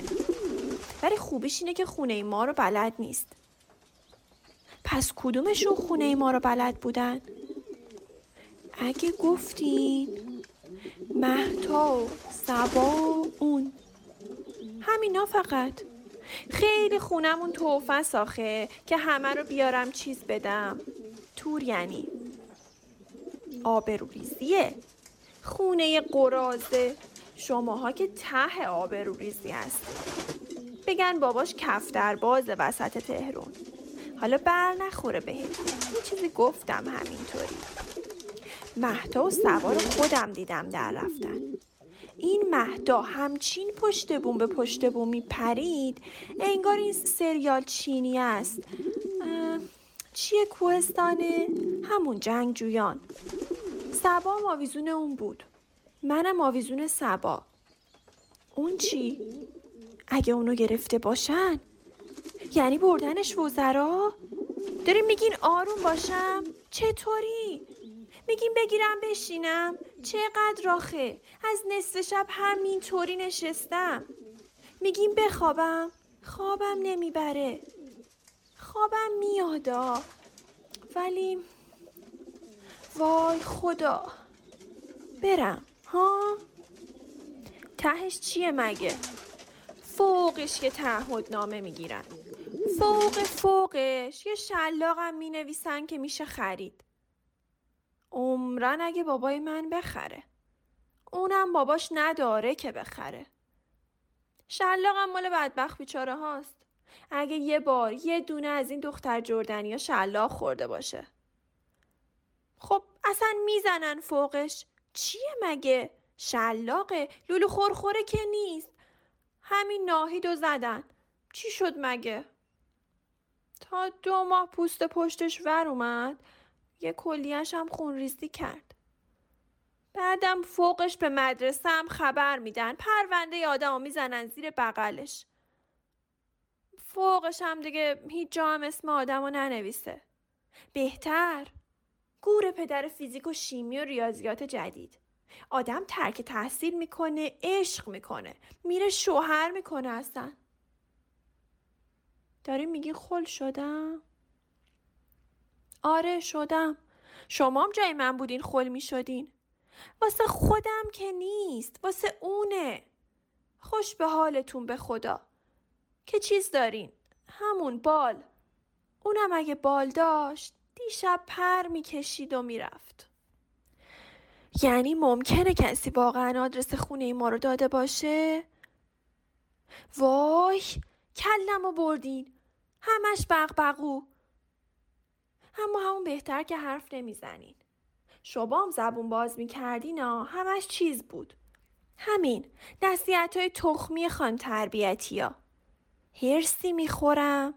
ولی خوبیش اینه که خونه ما رو بلد نیست. پس کدومشون خونه ما رو بلد بودن؟ اگه گفتین مهتا سبا اون. همینا فقط. خیلی خونمون توفه ساخه که همه رو بیارم چیز بدم. تور یعنی آبروریزیه. خونه قرازه. شماها که ته آبروریزی هست. بگن باباش کفتر باز وسط تهرون حالا بر نخوره بهت. یه چیزی گفتم همینطوری. مهدا و سوار خودم دیدم در رفتن. این مهدا همچین پشت بوم به پشت بوم میپرید. انگار این سریال چینی است. چیه کوهستانه؟ همون جنگجویان. سبا آویزون اون بود. منم آویزون سبا. اون چی؟ اگه اونو گرفته باشن یعنی بردنش وزرا؟ داریم میگین آروم باشم؟ چطوری؟ میگیم بگیرم بشینم؟ چقدر راخه؟ از نصف شب همینطوری نشستم میگیم بخوابم؟ خوابم نمی‌بره خوابم میادا ولی وای خدا برم ها تهش چیه مگه فوقش یه تعهد نامه می‌گیرن. فوق فوقش. یه شلاقم می نویسن که میشه خرید. عمرن اگه بابای من بخره. اونم باباش نداره که بخره. شلاقم مال بدبخت بیچاره هاست. اگه یه بار یه دونه از این دختر جردنی ها شلاق خورده باشه. خب اصلا می‌زنن فوقش. چیه مگه؟ شلاقه. لولو خورخوره که نیست. همین ناهید و زدن. چی شد مگه؟ تا دو ماه پوست پشتش ور اومد یه کلیش هم خونریزی کرد. بعدم فوقش به مدرسه هم خبر میدن. پرونده آدم می‌زنن زیر بغلش. فوقش هم دیگه هیچ جا هم اسم آدم ننویسه. بهتر. گور پدر فیزیک و شیمی و ریاضیات جدید. آدم ترک تحصیل می‌کنه عشق می‌کنه. میره شوهر می‌کنه اصلا. داری میگی خل شدم؟ آره شدم. شما هم جای من بودین خل می‌شدین. واسه خودم که نیست واسه اونه. خوش به حالتون به خدا. که چیز دارین؟ همون بال. اونم اگه بال داشت دیشب پر می‌کشید و می‌رفت. یعنی ممکنه کسی واقعا آدرس خونه ما رو داده باشه؟ وای کلم رو بردین. همش بغبغو. اما همون بهتر که حرف نمی‌زنین. شما هم زبون باز می‌کردین ها همش چیز بود. همین نصیحت های تخمی خان تربیتی ها. هرسی می‌خورم.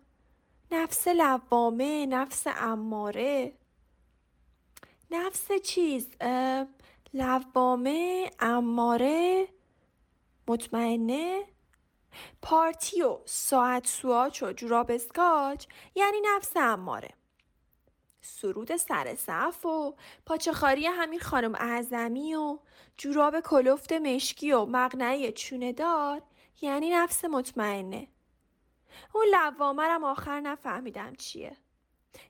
نفس لوامه نفس اماره. نفس چیز لوامه اماره مطمئنه؟ پارتی و ساعت سواچ و جوراب اسکاچ یعنی نفس اماره. سرود سر صف و پاچخاری همین خانم اعظمی و جوراب کلفت مشکی و مقنعه چونه دار یعنی نفس مطمئنه. اون لوامرم آخر نفهمیدم چیه.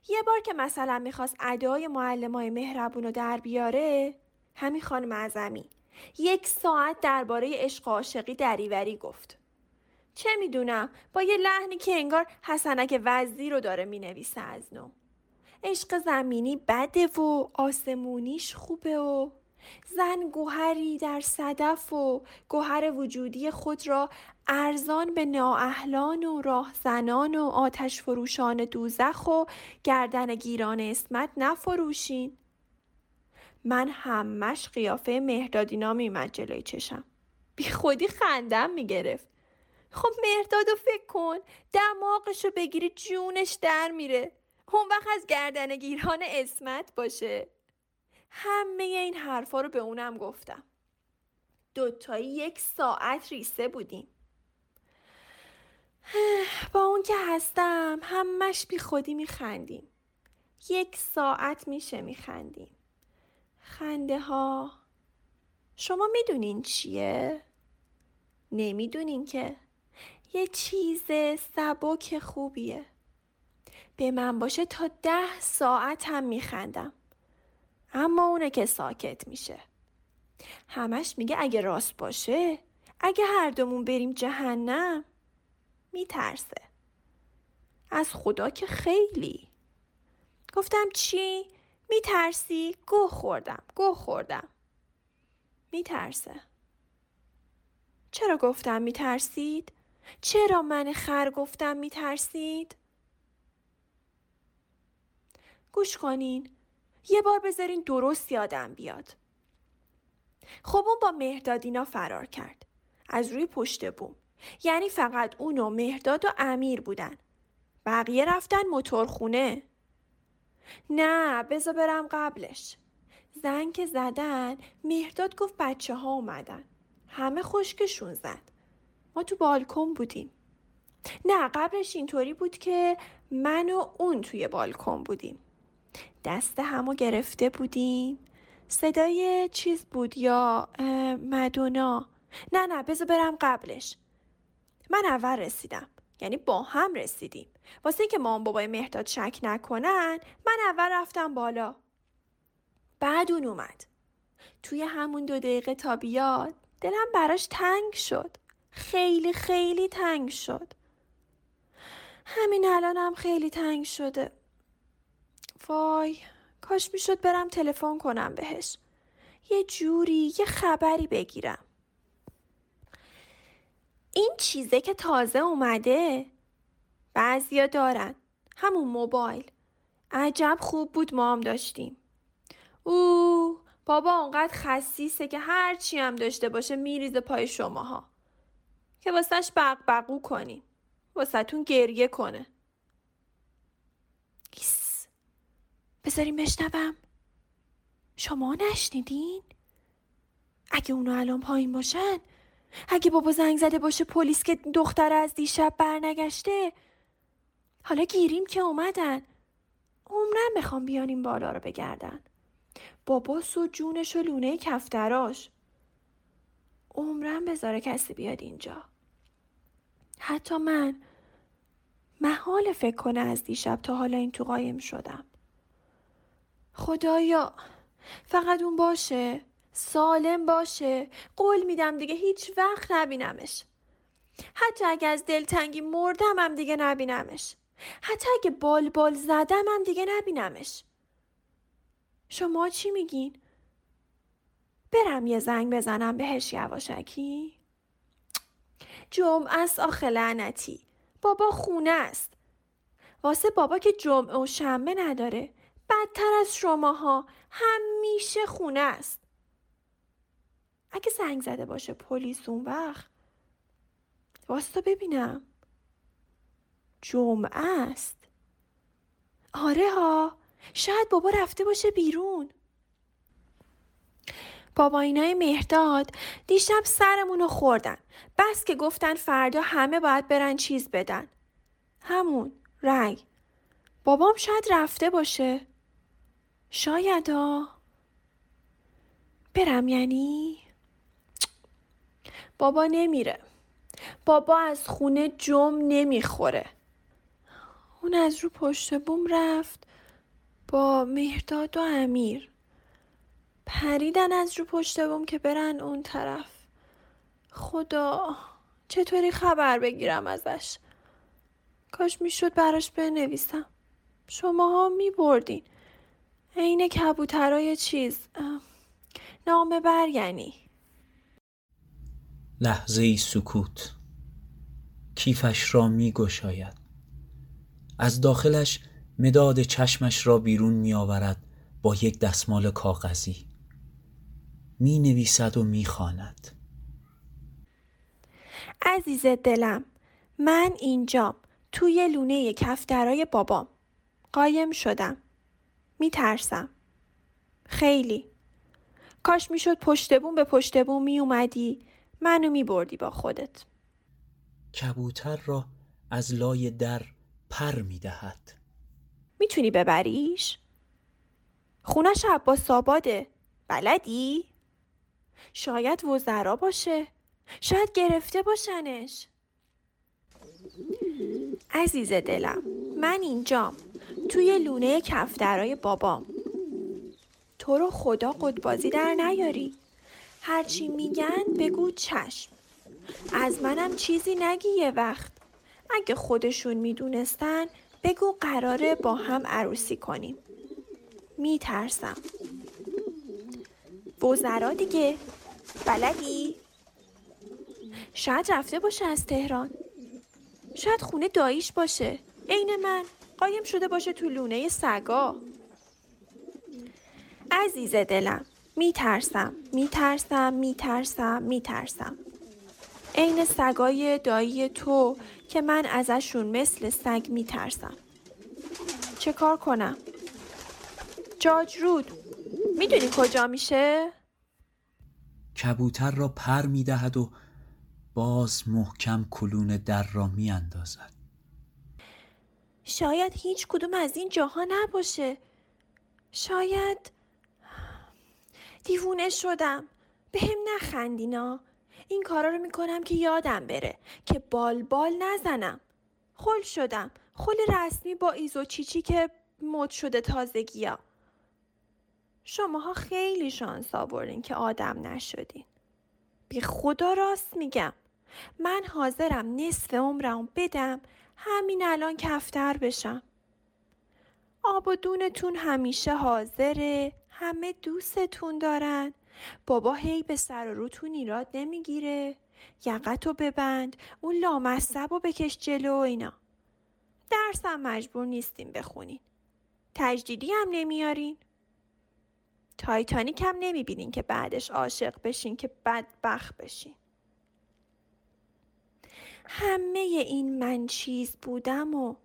یه بار که مثلا می‌خواست ادای معلمای مهربون رو در بیاره همین خانم اعظمی. یک ساعت درباره عشق عاشقی دریوری گفت. چه می‌دونم؟ با یه لحنی که انگار حسنک وزیر رو داره می‌نویسه از نو. عشق زمینی بده و آسمونیش خوبه و زن گوهری در صدف و گوهر وجودی خود را ارزان به نااهلان و راهزنان و آتش فروشان دوزخ و گردن گیران اسمت نفروشین. من همش قیافه مهدادینا میمد جلوی چشم. بی خودی خندم می‌گرفت. خب مهدادو فکر کن دماغشو بگیری جونش در میره. اون وقت از گردن گیران اسمت باشه. همه این حرفا رو به اونم گفتم. دوتایی یک ساعت ریسه بودیم. با اون که هستم همش بی خودی میخندیم. یک ساعت میشه میخندیم. خنده ها شما می‌دونین چیه؟ نمی‌دونین که. یه چیز سبک خوبیه. به من باشه تا ده ساعت هم میخندم. اما اونه که ساکت میشه. همش میگه اگه راست باشه اگه هر دومون بریم جهنم میترسه. از خدا که خیلی. گفتم چی؟ میترسی؟ گوه خوردم گوه خوردم. میترسه. چرا گفتم میترسید؟ چرا من خر گفتم میترسید؟ گوش کنین. یه بار بذارین درست یادم بیاد. خب اون با مهدادینا فرار کرد. از روی پشت بوم. یعنی فقط اون و مهداد و امیر بودن. بقیه رفتن موتورخونه. نه بذار برم قبلش. زن که زدن مهداد گفت بچه ها اومدن. همه خشکشون زد. ما تو بالکن بودیم. نه قبلش اینطوری بود که من و اون توی بالکن بودیم. دست همو گرفته بودیم. صدای چیز بود یا مدونا. نه نه بذار برم قبلش. من اول رسیدم. یعنی با هم رسیدیم. واسه که مام بابای مهداد شک نکنن من اول رفتم بالا. بعد اون اومد. توی همون دو دقیقه تا بیاد دلم براش تنگ شد. خیلی خیلی تنگ شد. همین الانم خیلی تنگ شده. وای کاش می‌شد برم تلفن کنم بهش. یه جوری یه خبری بگیرم. این چیزه که تازه اومده بعضیا دارن. همون موبایل. عجب خوب بود ما هم داشتیم. او بابا اونقدر خصیصه که هرچی هم داشته باشه میریزه پای شماها. که واسهش بقبقو کنیم. واسهتون گریه کنه. ایس. بذاریم بشنوم. شما نشنیدین؟ اگه اونو الان پایین باشن اگه بابا زنگ زده باشه پلیس که دختر از دیشب برنگشته حالا گیریم که اومدن. عمرن می‌خوام بیان این بالا رو بگردن. بابا سو جونش و لونه کفتراش. عمرن بذاره کسی بیاد اینجا. حتی من محال فکر کنه از دیشب تا حالا این تو قایم شدم. خدایا فقط اون باشه. سالم باشه. قول میدم دیگه هیچ وقت نبینمش. حتی اگه از دلتنگی مردم هم دیگه نبینمش. حتی اگه بال بال زدم هم دیگه نبینمش. شما چی میگین؟ برم یه زنگ بزنم بهش یواشکی؟ جمعه است آخه لعنتی. بابا خونه است. واسه بابا که جمعه و شنبه نداره. بدتر از شماها. همیشه خونه است. اگه زنگ زده باشه پلیس اون وقت. واستا ببینم. جمعه است. آره ها شاید بابا رفته باشه بیرون. بابا اینای مهداد دیشب سرمون رو خوردن. بس که گفتن فردا همه باید برن چیز بدن. همون رنگ بابام شاید رفته باشه. شاید ها. برم یعنی؟ بابا نمیره. بابا از خونه جم نمی‌خوره. اون از رو پشت بوم رفت با مهرداد و امیر. پریدن از رو پشت بوم که برن اون طرف. خدا چطوری خبر بگیرم ازش؟ کاش می‌شد براش بنویسم. شماها میبردین. عین کبوترای چیز. نامه بر یعنی. لحظه ای سکوت. کیفش را می گشاید از داخلش مداد چشمش را بیرون می آورد با یک دستمال کاغذی. می نویسد و می خاند. عزیز دلم من اینجام توی لونه کفترای بابام قایم شدم. می ترسم خیلی. کاش می‌شد پشت بوم به پشت بوم می اومدی منو می بردی با خودت. کبوتر را از لای در پر می دهد می‌تونی ببریش؟ خونش عباس آباده. بلدی؟ شاید وزرا باشه. شاید گرفته باشنش. عزیز دلم من اینجام. توی لونه کفترای بابام. تو رو خدا قدبازی در نیاری. هرچی میگن بگو چشم. از منم چیزی نگی یه وقت. اگه خودشون می‌دونستن بگو قراره با هم عروسی کنیم. میترسم. وزرا دیگه. بلدی؟ شاید رفته باشه از تهران. شاید خونه داییش باشه. عین من. قایم شده باشه تو لونه سگا. عزیز دلم میترسم. میترسم. میترسم. میترسم. عین سگای دایی تو که من ازشون مثل سگ میترسم چه کار کنم؟ جاج رود می‌دونی کجا میشه؟ کبوتر را پر می دهد و باز محکم کلون در را می اندازد. شاید هیچ کدوم از این جاها نباشه شاید دیوونه شدم به هم نخندینا این کارا رو می‌کنم که یادم بره که بال بال نزنم خل شدم خل رسمی با ایزو چیچی که مد شده تازگی ها. شماها خیلی شانس آورین که آدم نشدین. بی خدا راست میگم. من حاضرم نصف عمرم بدم همین الان کفتر بشم. آب و دونتون همیشه حاضره همه دوستتون دارن بابا هی به سر و روتون ایراد نمی‌گیره. یقتو ببند. اون لامصب و بکش جلو و اینا. درسم مجبور نیستیم بخونین. تجدیدی هم نمیارین. تایتانیک هم نمی‌بینین که بعدش عاشق بشین که بدبخت بشین. همه این من چیز بودم و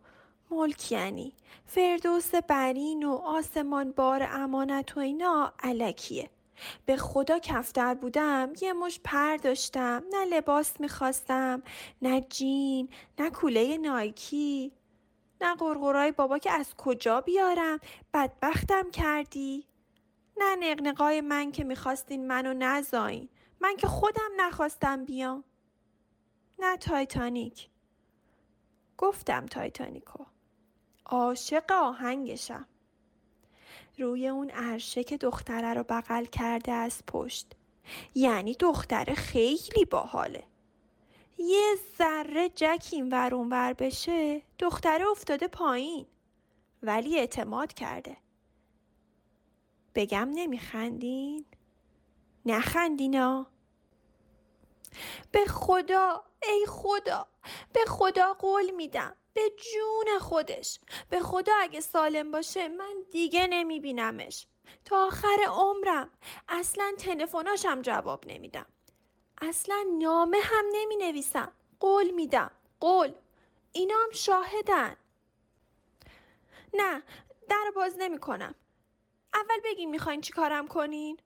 ملک یعنی. فردوس برین و آسمان بار امانت و اینا علکیه. به خدا کفتر بودم یه مش پر داشتم نه لباس می‌خواستم نه جین نه کوله نایکی نه قرقرای بابا که از کجا بیارم بدبختم کردی. نه نقنقای من که می‌خواستین منو نزاین. من که خودم نخواستم بیام. نه تایتانیک. گفتم تایتانیکو. عاشق آهنگشم. روی اون عرشه که دختره رو بغل کرده از پشت. یعنی دختره خیلی باحاله. یه ذره جک ور ور بشه دختره افتاده پایین. ولی اعتماد کرده. بگم نمیخندین؟ نخندینا به خدا ای خدا به خدا قول میدم. به جون خودش. به خدا اگه سالم باشه من دیگه نمیبینمش. تا آخر عمرم. اصلا تلفناشم جواب نمیدم. اصلا نامه هم نمی نویسم قول میدم. قول. اینا شاهدن. نه در باز نمی کنم اول بگیم می‌خواین چی کارم کنین؟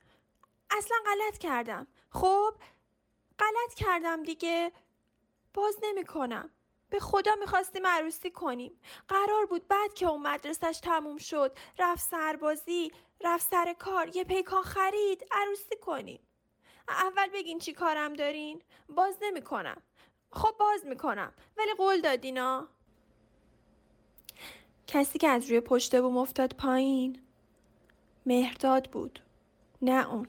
اصلا غلط کردم. خب غلط کردم دیگه. باز نمی کنم به خدا می‌خواستیم عروسی کنیم. قرار بود بعد که اون مدرسش تموم شد رفت سربازی رفت سر کار یه پیکان خرید عروسی کنیم. اول بگین چی کارم دارین؟ باز نمی‌کنم. خب باز می‌کنم. ولی قول دادینا کسی که از روی پشت بوم افتاد پایین مهرداد بود نه اون.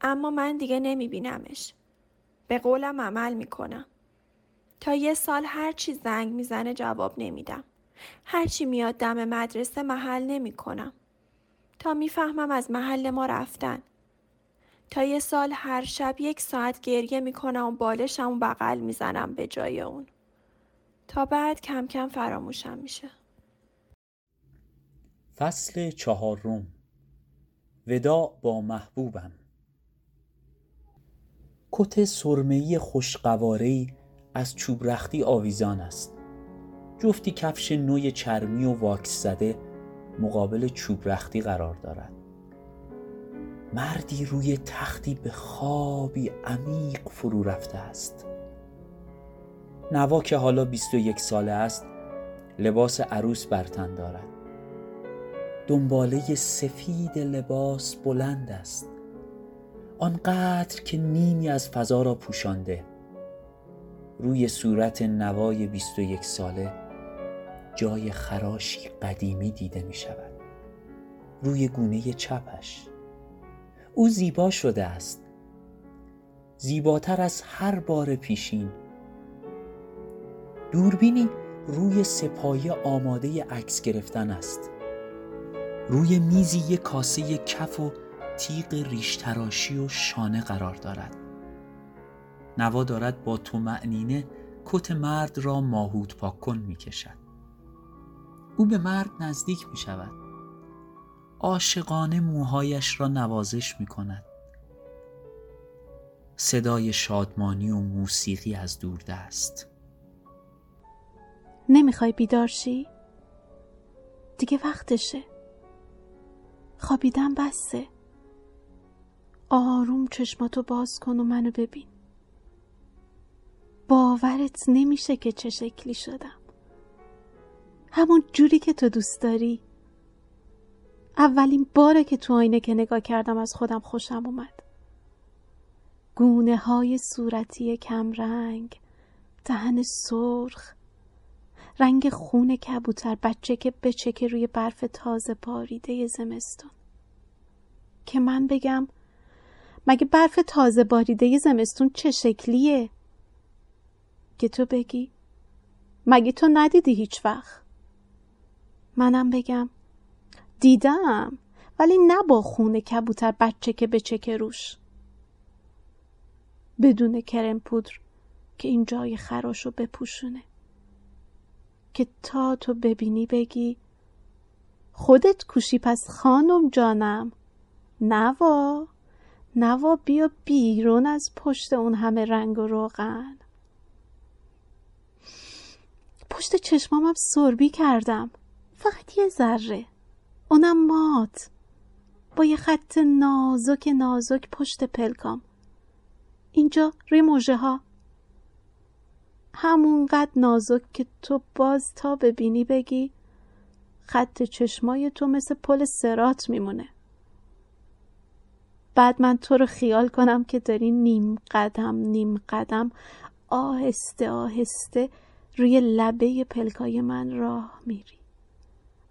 اما من دیگه نمیبینمش. به قولم عمل می‌کنم. تا یه سال هر چی زنگ می‌زنه جواب نمیدم. هرچی میاد دم مدرسه محل نمی کنم. تا می‌فهمم از محل ما رفتن. تا یه سال هر شب یک ساعت گریه می‌کنم و بالشم و بغل می‌زنم به جای اون. تا بعد کم کم فراموشم میشه. فصل چهارم ودا با محبوبم کت سرمه‌ای خوشقواره‌ای از چوب رختی آویزان است. جفتی کفش نوی چرمی و واکس زده مقابل چوب رختی قرار دارد. مردی روی تختی به خوابی عمیق فرو رفته است. نوا که حالا 21 ساله است لباس عروس برتن دارد. دنباله سفید لباس بلند است. آنقدر که نیمی از فضا را پوشانده. روی صورت نوای 21 ساله جای خراشی قدیمی دیده می شود. روی گونه چپش. او زیبا شده است. زیباتر از هر بار پیشین. دوربینی روی سپایه آماده عکس گرفتن است. روی میزی یک کاسه کف و تیغ ریشتراشی و شانه قرار دارد. نوا دارد با تو معنینه کت مرد را ماهود پاک کن می کشد. او به مرد نزدیک می شود. عاشقانه موهایش را نوازش می کند. صدای شادمانی و موسیقی از دور دست نمی‌خوای بیدارشی؟ دیگه وقتشه خوابیدن بسته آروم چشماتو باز کن و منو ببین باورت نمیشه که چه شکلی شدم. همون جوری که تو دوست داری. اولین باره که تو آینه که نگاه کردم از خودم خوشم اومد. گونه های صورتی کمرنگ دهن سرخ رنگ خون کبوتر بچه که بچکه روی برف تازه باریده زمستون. که من بگم مگه برف تازه باریده زمستون چه شکلیه؟ که تو بگی. مگه تو ندیدی هیچ وقت؟ منم بگم. دیدم ولی نه با خون کبوتر بچه که بچکه روش. بدون کرم پودر که این جای خراشو بپوشونه. که تا تو ببینی بگی خودت کوشی پس خانم جانم. نوا نوا بیا بیرون از پشت اون همه رنگ و روغن. پشت چشمامم سربی کردم. فقط یه ذره. اونم مات. با یه خط نازک نازک پشت پلکام. اینجا روی موجه ها. همونقدر نازک که تو باز تا ببینی بگی خط چشمای تو مثل پل سرات میمونه. بعد من تو رو خیال کنم که داری نیم قدم نیم قدم آهسته آهسته روی لبه پلکای من راه میری.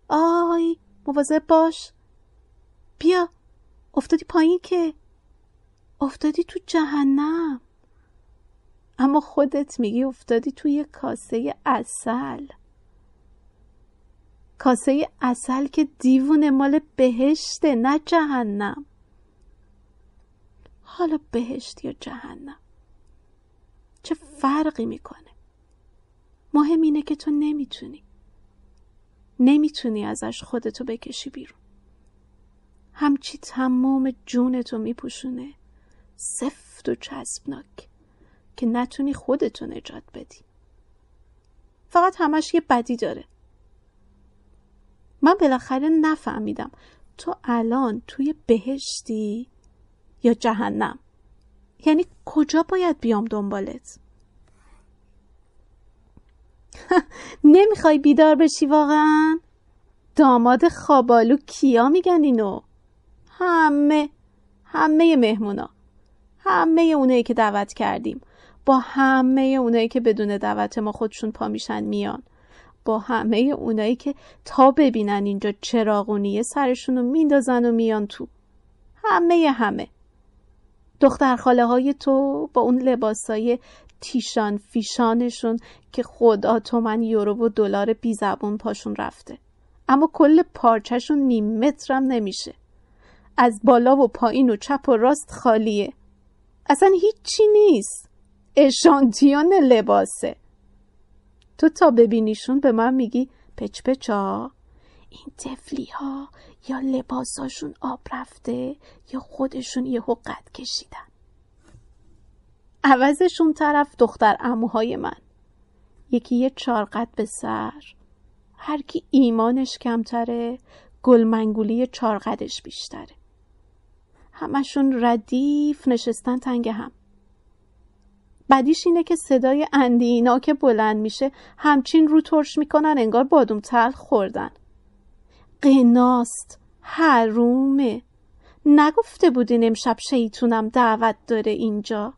آی مواظب باش. بیا افتادی پایین که. افتادی تو جهنم. اما خودت میگی افتادی توی کاسه اصل کاسه اصل که دیوونه مال بهشته نه جهنم. حالا بهشت یا جهنم؟ چه فرقی می‌کنه؟ مهم اینه که تو نمی‌تونی. نمی‌تونی ازش خودتو بکشی بیرون. همچی تمام جونتو میپوشونه. سفت و چسبناک که نتونی خودتو نجات بدی. فقط همش یه بدی داره. من بالاخره نفهمیدم تو الان توی بهشتی یا جهنم؟ یعنی کجا باید بیام دنبالت؟ [LAUGHS] نمی‌خوای بیدار بشی واقعا؟ داماد خوابالو کیا میگن اینو؟ همه همه مهمونا. همه اونایی که دعوت کردیم. با همه اونایی که بدون دعوت ما خودشون پا میشن میان. با همه اونایی که تا ببینن اینجا چراغونیه سرشون رو میندازن و میان تو. همه همه. دختر خاله های تو با اون لباسای تیشان فیشانشون که خدا تو من یورو و دلار بی زبون پاشون رفته. اما کل پارچهشون نیم مترم نمیشه. از بالا و پایین و چپ و راست خالیه. اصلا هیچی نیست. اشانتیون لباسه. تو تا ببینیشون به من میگی پچ پچا این تفلی ها یا لباساشون آب رفته یا خودشون یه قد کشیدن. عوضشون طرف دختر اموهای من. یکی یه چارقد به سر هر کی ایمانش کمتره گلمنگولی چارقدش بیشتره. همشون ردیف نشستن تنگ هم. بدیش اینه که صدای اندینا که بلند میشه همچین رو ترش می‌کنن انگار بادوم تلخ خوردن. قناست حرومه. نگفته بودین امشب شیطونم دعوت داره اینجا؟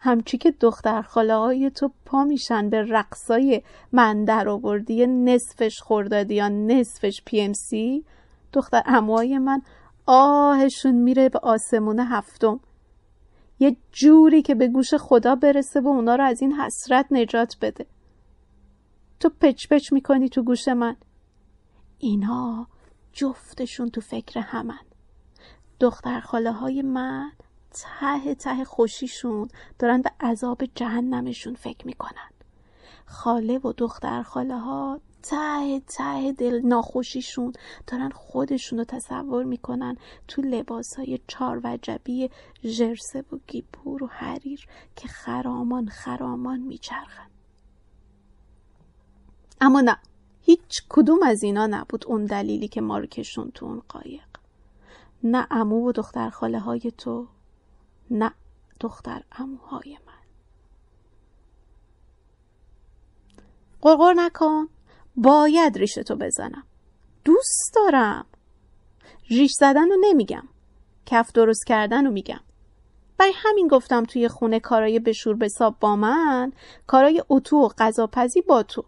همچی که دختر خاله تو پا میشن به رقصای من در آوردی نصفش خوردادی یا نصفش پی ام سی دختر اموهای من آهشون میره به آسمون هفتم. یه جوری که به گوش خدا برسه و اونا رو از این حسرت نجات بده. تو پچ پچ می‌کنی تو گوش من. اینا جفتشون تو فکر همن. دختر خاله های من ته ته خوشیشون دارن به عذاب جهنمشون فکر می‌کنن. خاله و دختر خاله ها ته ته دل ناخوشیشون دارن خودشون رو تصور می‌کنن تو لباس های چار وجبی جرسه و گیپور و حریر که خرامان خرامان میچرخن. اما نه هیچ کدوم از اینا نبود اون دلیلی که ما رو کشون تو اون قایق. نه امو و دختر خاله های تو نه دختر اموهای من. قرقر نکن باید ریشتو بزنم. دوست دارم. ریش زدن رو نمیگم کف درست کردن رو میگم. برای همین گفتم توی خونه کارای بشور بساب با من کارای اتو و غذاپزی با تو.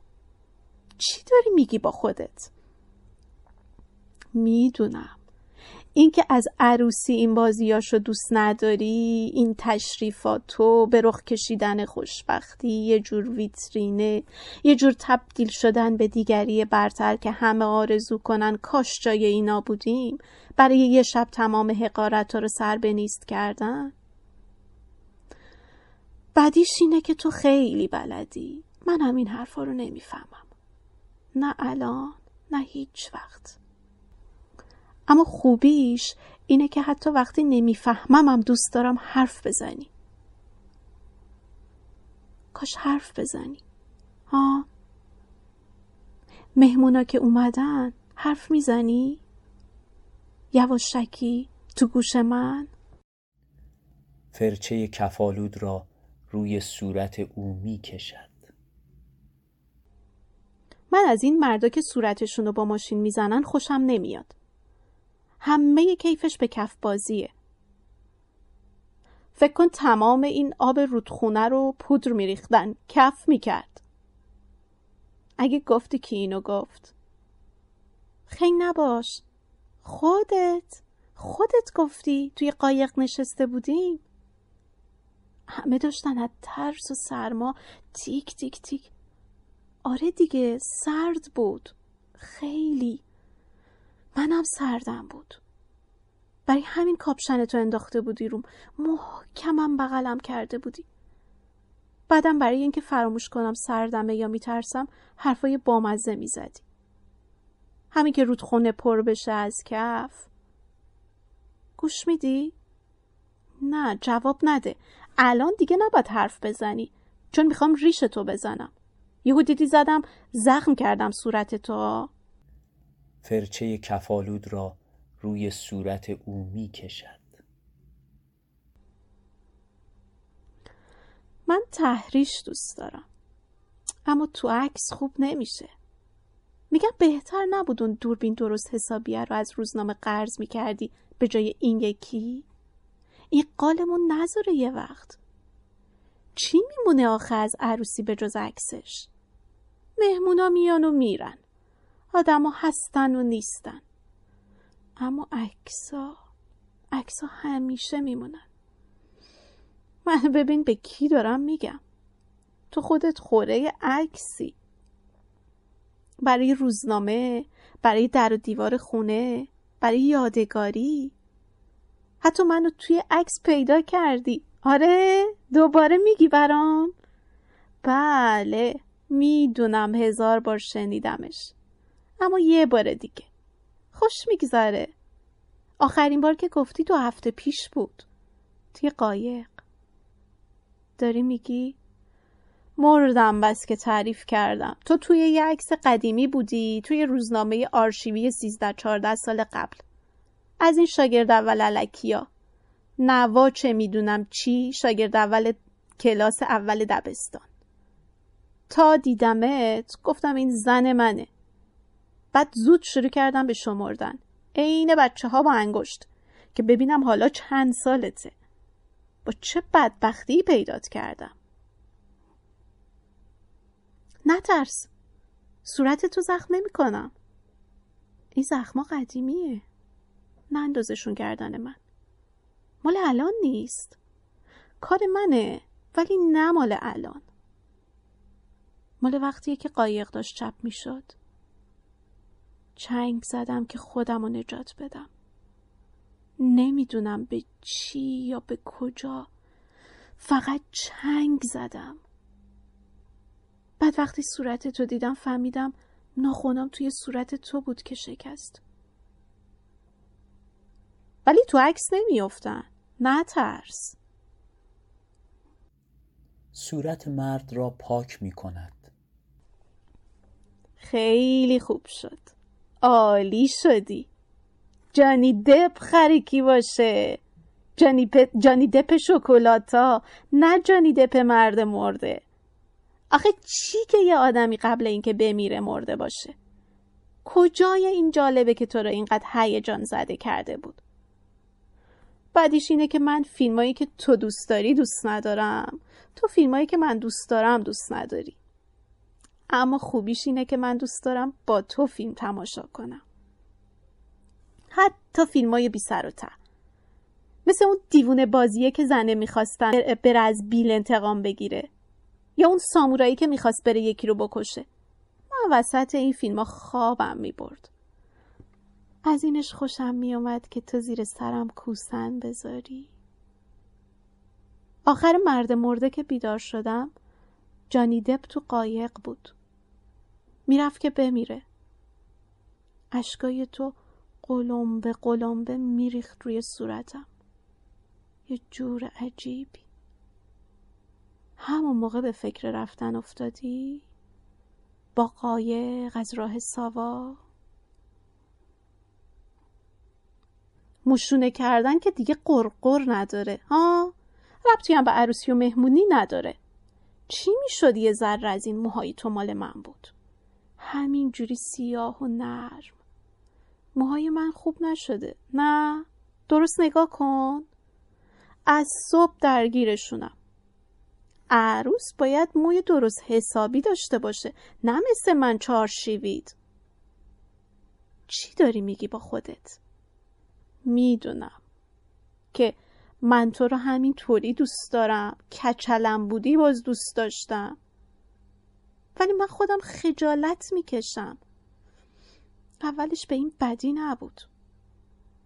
چی داری میگی با خودت؟ می‌دونم. اینکه از عروسی این بازیاشو دوست نداری این تشریفات تو به رخ کشیدن خوشبختی یه جور ویترینه یه جور تبدیل شدن به دیگری برتر که همه آرزو کنن کاش جای اینا بودیم. برای یه شب تمام حقارت رو سر به نیست کردن. بدیش اینه که تو خیلی بلدی. من هم این حرفا رو نمی‌فهمم. نه الان نه هیچ وقت. اما خوبیش اینه که حتی وقتی نمیفهممم دوست دارم حرف بزنی. کاش حرف بزنی. ها؟ مهمونا که اومدن حرف می‌زنی؟ یواشکی تو گوش من. فرچه کفالود را روی صورت او می کشد من از این مردا که صورتشون رو با ماشین می‌زنن خوشم نمیاد. همه کیفش به کف بازیه. فکر کن تمام این آب رودخونه رو پودر میریختن. کف می‌کرد. اگه گفتی کی اینو گفت؟ خنگ نباش. خودت. خودت گفتی توی قایق نشسته بودیم. همه داشتن از ترس و سرما تیک تیک تیک. آره دیگه سرد بود. خیلی. منم سردم بود. برای همین کاپشن تو انداخته بودی روم. محکمم بغلم کرده بودی. بعدم برای اینکه فراموش کنم سردمه یا میترسم حرفای بامزه می‌زدی. همین که رودخونه پر بشه از کف. گوش میدی؟ نه جواب نده. الان دیگه نباید حرف بزنی. چون می‌خوام ریش تو بزنم. یهو دیدی زدم زخم کردم صورت تو. فرچه کفالود را روی صورت او می کشد. من تحریش دوست دارم. اما تو عکس خوب نمیشه. میگم بهتر نبود اون دوربین درست حسابیه رو از روزنامه قرض می‌کردی به جای این یکی؟ این قالمون نذاره یه وقت. چی میمونه آخه از عروسی به جز عکسش؟ مهمونا میان و میرن. آدما هستن و نیستن. اما عکسا عکسا همیشه میمونن. من ببین به کی دارم میگم. تو خودت خوره عکسی. برای روزنامه برای در و دیوار خونه برای یادگاری. حتی منو توی عکس پیدا کردی. آره دوباره میگی برام. بله می‌دونم هزار بار شنیدمش. اما یه بار دیگه. خوش میگذره. آخرین بار که گفتی دو هفته پیش بود. توی قایق. داری میگی؟ مردم بس که تعریف کردم. تو توی یه عکس قدیمی بودی توی روزنامه آرشیوی 13 14 سال قبل. از این شاگرد اول علکیا. نوا چه می‌دونم چی شاگرد اول کلاس اول دبستان. تا دیدمت گفتم این زن منه. بعد زود شروع کردم به شمردن. عین بچه ها با انگشت که ببینم حالا چند سالته. با چه بدبختی پیدات کردم؟ نترس. صورت تو زخم نمی کنم این زخما قدیمیه. نه اندازشون کردن من. مال الان نیست. کار منه ولی نه مال الان. مال وقتیه که قایق داشت چپ می شد چنگ زدم که خودم رو نجات بدم. نمی‌دونم به چی یا به کجا. فقط چنگ زدم. بعد وقتی صورت تو دیدم فهمیدم ناخونام توی صورت تو بود که شکست. ولی تو عکس نمیافتن. نه ترس. صورت مرد را پاک می کند خیلی خوب شد. عالی شدی. جانی دپ خریکی باشه. جانی, پ... جانی دپ شکلاتا نه جانی دپ مرد مرده. آخه چی که یه آدمی قبل اینکه بمیره مرده باشه؟ کجای این جالبه که تو رو اینقدر هیجان زده کرده بود؟ بعدیش اینه که من فیلمایی که تو دوست داری دوست ندارم. تو فیلمایی که من دوست دارم دوست نداری. اما خوبیش اینه که من دوست دارم با تو فیلم تماشا کنم. حتی فیلم های بی سر و ته. مثل اون دیوونه بازیه که زنه می‌خواستن بره از بیل انتقام بگیره. یا اون سامورایی که می‌خواست بره یکی رو بکشه. من وسط این فیلم ها خوابم می‌برد. از اینش خوشم میومد که تو زیر سرم کوسن بذاری. آخر مرد مرده که بیدار شدم جانی دپ تو قایق بود. می‌رفت که بمیره. اشکای تو قلمبه قلمبه میریخت روی صورتم. یه جور عجیبی. همون موقع به فکر رفتن افتادی؟ با قایق از راه ساوا؟ مشونه کردن که دیگه قرقر نداره ها؟ ربطی هم به عروسی و مهمونی نداره. چی می‌شد یه ذره از این موهای تو مال من بود؟ همین جوری سیاه و نرم. موهای من خوب نشده. نه درست نگاه کن. از صبح درگیرشونم. عروس باید موی درست حسابی داشته باشه نه مثل من چار شیوید. چی داری میگی با خودت؟ می‌دونم که من تو رو همین طوری دوست دارم. کچلم بودی باز دوست داشتم. ولی من خودم خجالت می‌کشم. اولش به این بدی نبود.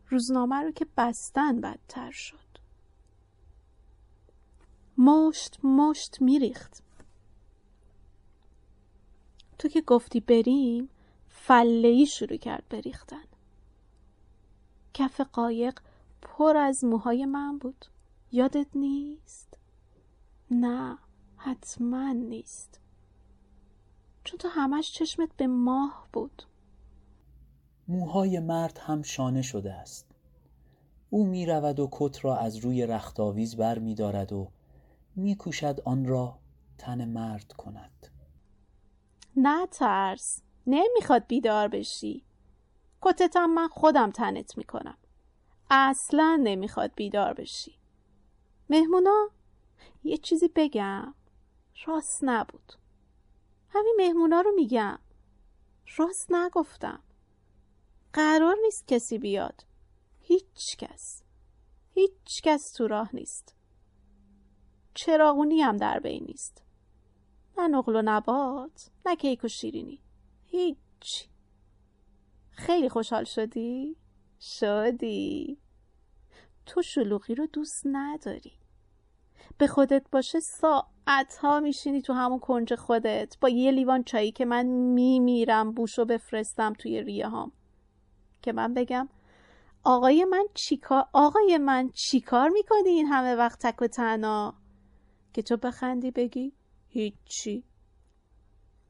روزنامه رو که بستن بدتر شد. مشت مشت میریخت. تو که گفتی بریم فله شروع کرد بریختن کف قایق پر از موهای من بود. یادت نیست؟ نه حتما نیست. چون تو همش چشمت به ماه بود. موهای مرد هم شانه شده است. او می رود و کت را از روی رختاویز بر می دارد و می کوشد آن را تن مرد کند. نه ترس نمی‌خواد بیدار بشی. کتتم من خودم تنت می‌کنم. اصلا نمی‌خواد بیدار بشی. مهمونا یه چیزی بگم. راست نبود. همین مهمونا رو میگم. راست نگفتم. قرار نیست کسی بیاد. هیچ کس. هیچ کس تو راه نیست. چراغونی هم در بین نیست. نه نقل و نبات نه کیک و شیرینی. هیچ. خیلی خوشحال شدی؟ شدی. تو شلوغی رو دوست نداری. به خودت باشه ساعت ها میشینی تو همون کنج خودت. با یه لیوان چایی که من میمیرم بوشو بفرستم توی ریه هام. که من بگم آقای من چیکار آقای من چیکار می‌کنی این همه وقت تک و تنها؟ که تو بخندی بگی هیچی.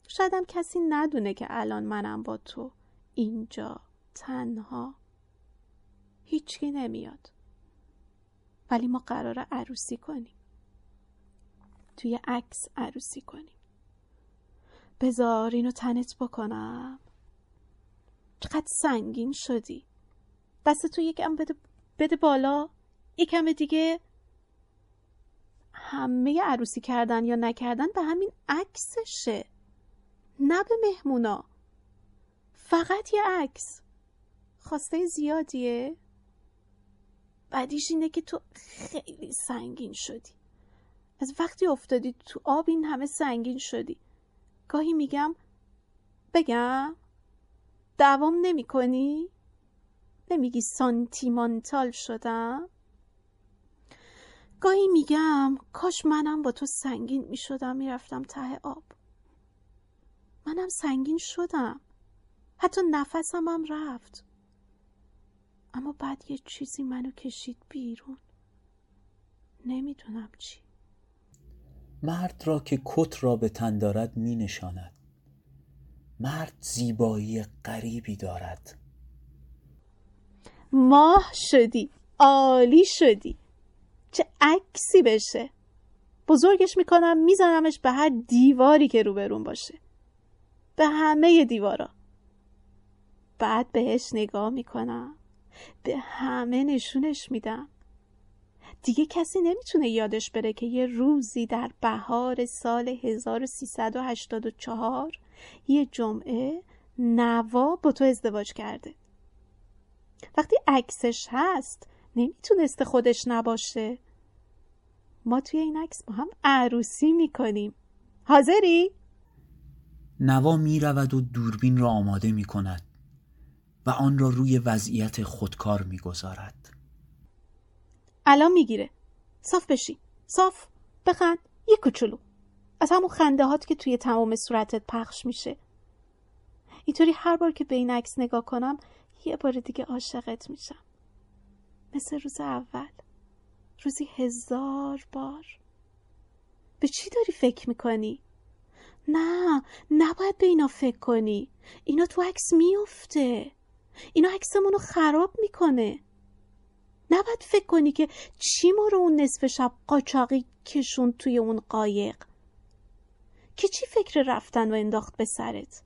شایدم کسی ندونه که الان منم با تو اینجا تنها. هیچکی نمیاد. ولی ما قرار عروسی کنیم. توی عکس عروسی کنیم. بذار اینو تنت بکنم. چقدر سنگین شدی. دست تو یکم بده, بده بالا. یکم دیگه. همه عروسی کردن یا نکردن به همین عکسشه. نه به مهمونا. فقط یه عکس. خواسته زیادیه؟ بعدیش اینه که تو خیلی سنگین شدی. از وقتی افتادی تو آب این همه سنگین شدی. گاهی میگم بگم دوام نمی کنی؟ نمیگی سانتیمانتال شدم؟ گاهی میگم کاش منم با تو سنگین می‌شدم می‌رفتم ته آب. منم سنگین شدم. حتی نفسم هم رفت. اما بعد یه چیزی منو کشید بیرون. نمی‌دونم چی. مرد را که کت را به تن دارد می نشاند مرد زیبایی غریبی دارد. ماه شدی عالی شدی. چه عکسی بشه. بزرگش می‌کنم میزنمش به هر دیواری که روبرون باشه. به همه دیوارا. بعد بهش نگاه می‌کنم. به همه نشونش میدم. دیگه کسی نمی‌تونه یادش بره که یه روزی در بهار سال 1384 یه جمعه نوا با تو ازدواج کرده. وقتی عکسش هست نمی‌تونسته خودش نباشه. ما توی این عکس با هم عروسی می‌کنیم. حاضری؟ نوا می رود و دوربین را آماده می کند و آن را روی وضعیت خودکار می گذارد. الان می‌گیره. صاف بشی. صاف. بخند. یه کوچولو. از همون خنده هات که توی تمام صورتت پخش میشه. اینطوری هر بار که به این عکس نگاه کنم یه بار دیگه عاشقت میشم. مثل روز اول. روزی هزار بار. به چی داری فکر می‌کنی؟ نه. نباید به اینا فکر کنی. اینا تو عکس میفته اینا عکسمون خراب می‌کنه. نباید فکر کنی که چی ما رو اون نصف شب قاچاقی کشون توی اون قایق. که چی فکر رفتن و انداخت به سرت؟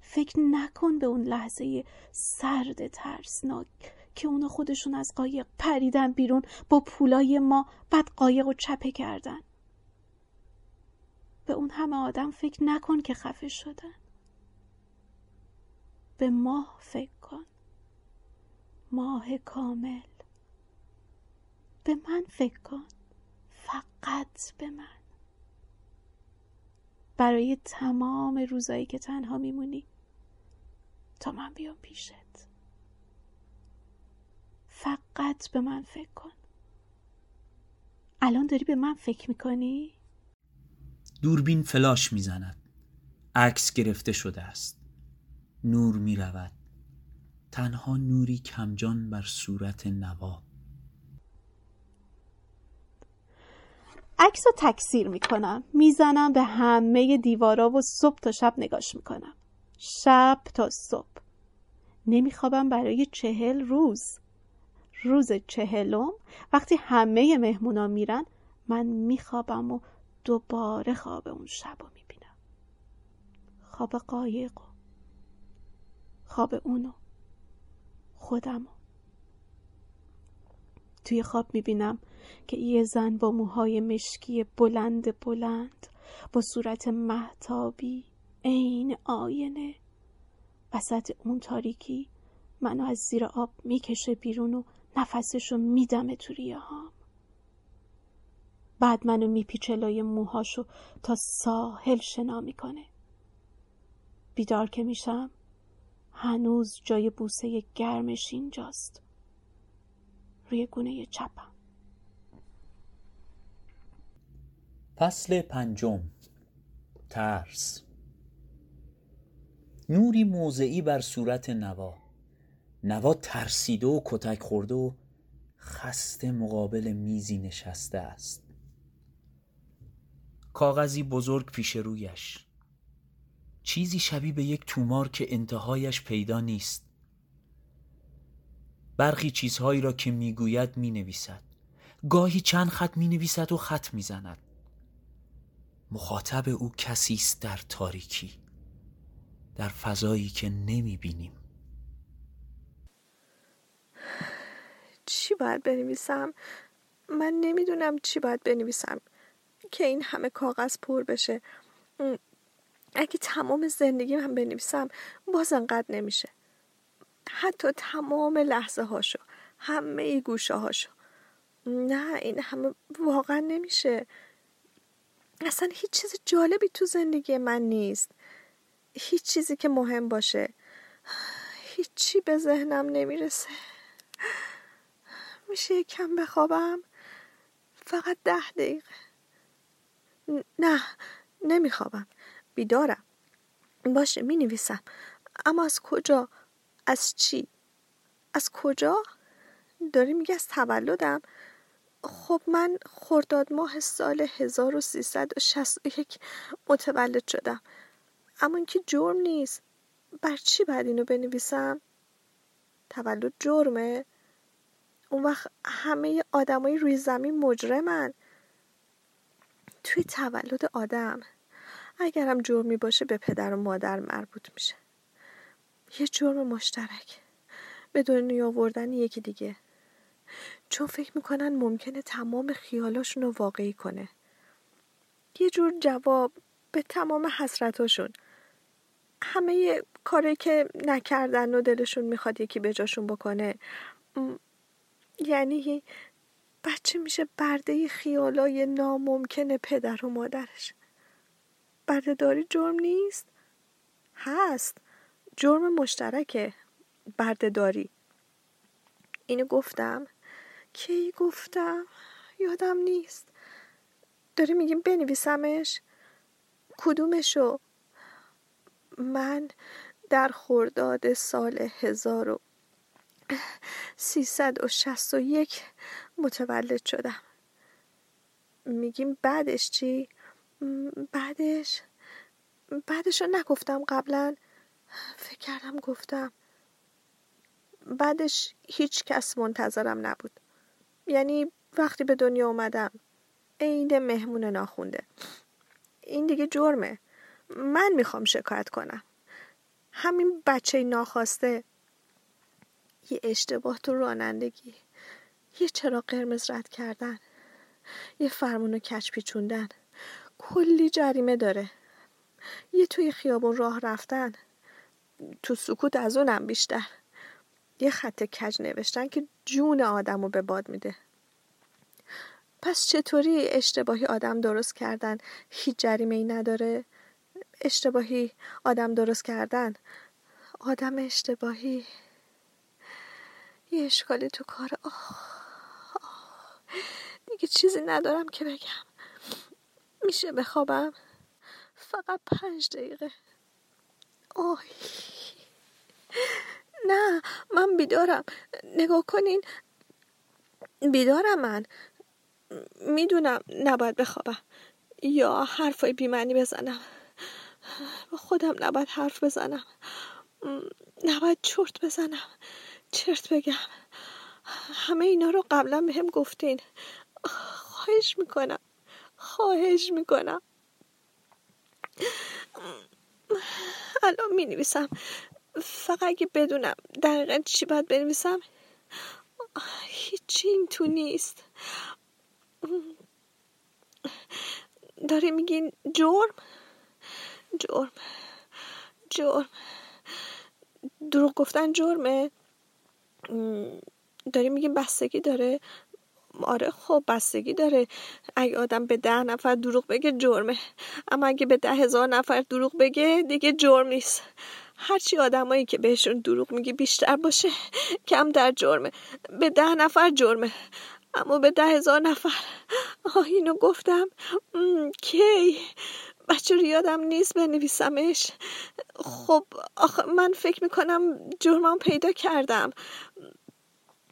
فکر نکن به اون لحظه سرد ترسناک که اونا خودشون از قایق پریدن بیرون با پولای ما بعد قایق رو چپه کردن. به اون همه آدم فکر نکن که خفه شدن. به ماه فکر کن. ماه کامل. به من فکر کن. فقط به من. برای تمام روزایی که تنها میمونی. تا من بیام پیشت. فقط به من فکر کن. الان داری به من فکر می‌کنی؟ دوربین فلاش می‌زند. عکس گرفته شده است. نور می رود. تنها نوری کمجان بر صورت نوا. عکس رو تکثیر می‌کنم می‌زنم به همه دیوارا و صبح تا شب نگاش می‌کنم شب تا صبح. نمیخوابم برای چهل روز. روز چهلم وقتی همه مهمونا میرن من میخوابم و دوباره خواب اون شب رو می‌بینم خواب قایق و خواب اونو خودمو. توی خواب می‌بینم که یه زن با موهای مشکی بلند بلند با صورت محتابی عین آینه. وسط اون تاریکی منو از زیر آب می‌کشه بیرون و نفسشو میدمه تو ریه هام. بعد منو میپیچه لای موهاشو تا ساحل شنا می‌کنه. بیدار که میشم هنوز جای بوسه گرمش اینجاست. روی گونه چپم. فصل پنجم. ترس. نوری موضعی بر صورت نوا. نوا ترسیده و کتک خورده و خسته مقابل میزی نشسته است. کاغذی بزرگ پیش رویش. چیزی شبیه به یک تومار که انتهایش پیدا نیست. برخی چیزهایی را که می‌گوید می نویسد گاهی چند خط می نویسد و خط می زند مخاطب او کسی است در تاریکی در فضایی که نمی بینیم چی باید بنویسم؟ من نمی‌دونم چی باید بنویسم. که این همه کاغذ پر بشه. اگه تمام زندگیم هم بنویسم باز انقدر نمیشه. حتی تمام لحظه هاشو همه ای گوشه هاشو نه این همه واقعا نمیشه. اصلا هیچ چیز جالبی تو زندگی من نیست. هیچ چیزی که مهم باشه. هیچی به ذهنم نمی‌رسه. میشه کم بخوابم؟ فقط ده دقیقه. نه نمیخوابم. بیدارم. باشه می نویسم اما از کجا؟ از چی؟ از کجا؟ داری میگه از تولدم؟ خب من خرداد ماه سال 1361 متولد شدم. اما اینکه جرم نیست. بر چی باید اینو بنویسم؟ تولد جرمه. اون وقت همه آدمای روی زمین مجرمن. توی تولد آدم. اگرم جرمی باشه به پدر و مادر مربوط میشه. یه جرم مشترک. به دنیا آوردن یکی دیگه. چون فکر می‌کنن ممکنه تمام خیالاشون رو واقعی کنه. یه جور جواب به تمام حسرتاشون. همه کاری که نکردن و دلشون می‌خواد یکی به جاشون بکنه. یعنی بچه میشه برده خیالای ناممکن پدر و مادرش. برده داری جرم نیست؟ هست. جرم مشترکه. برده داری. اینو گفتم. کی گفتم؟ یادم نیست. داری میگیم بنویسمش؟ کدومشو؟ من در خرداد سال هزار و سیصد و شست و یک متولد شدم. میگیم بعدش چی؟ بعدش بعدش رو نگفتم قبلا. فکر کردم گفتم. بعدش هیچ کس منتظرم نبود. یعنی وقتی به دنیا اومدم عین مهمون ناخونده. این دیگه جرمه. من می‌خوام شکایت کنم. همین بچه ناخواسته. یه اشتباه تو رانندگی. یه چرا قرمز رد کردن. یه فرمون کچ پیچوندن. کلی جریمه داره. یه توی خیابون راه رفتن. تو سکوت از اونم بیشتر. یه خط کج نوشتن که جون آدم رو به باد میده. پس چطوری اشتباهی آدم درست کردن؟ هیچ جریمه ای نداره. اشتباهی آدم درست کردن. آدم اشتباهی. یه اشکالی تو کار. آه, آه. دیگه چیزی ندارم که بگم. میشه بخوابم؟ فقط پنج دقیقه. آه نه من بیدارم. نگاه کنین. بیدارم من. می‌دونم نباید بخوابم. یا حرفای بیمنی بزنم. با خودم نباید حرف بزنم. نباید چرت بزنم. چرت بگم. همه اینا رو قبلا به هم گفتین. خواهش می‌کنم. خواهش می‌کنم. الان می نویسم فقط اگه بدونم دقیقا چی باید بنویسم هیچی این تو نیست. داره میگین جرم؟ جرم. جرم. دروغ گفتن جرمه. داری میگیم بستگی داره؟ آره خب بستگی داره. اگه آدم به ده نفر دروغ بگه جرمه. اما اگه به ده هزار نفر دروغ بگه دیگه جرم نیست. هرچی آدمایی که بهشون دروغ میگی بیشتر باشه کم در جرمه. به ده نفر جرمه. اما به ده هزار نفر. آه اینو گفتم. کی؟ بچه رو یادم نیست بنویسمش. خب آخه من فکر می‌کنم جرمم پیدا کردم.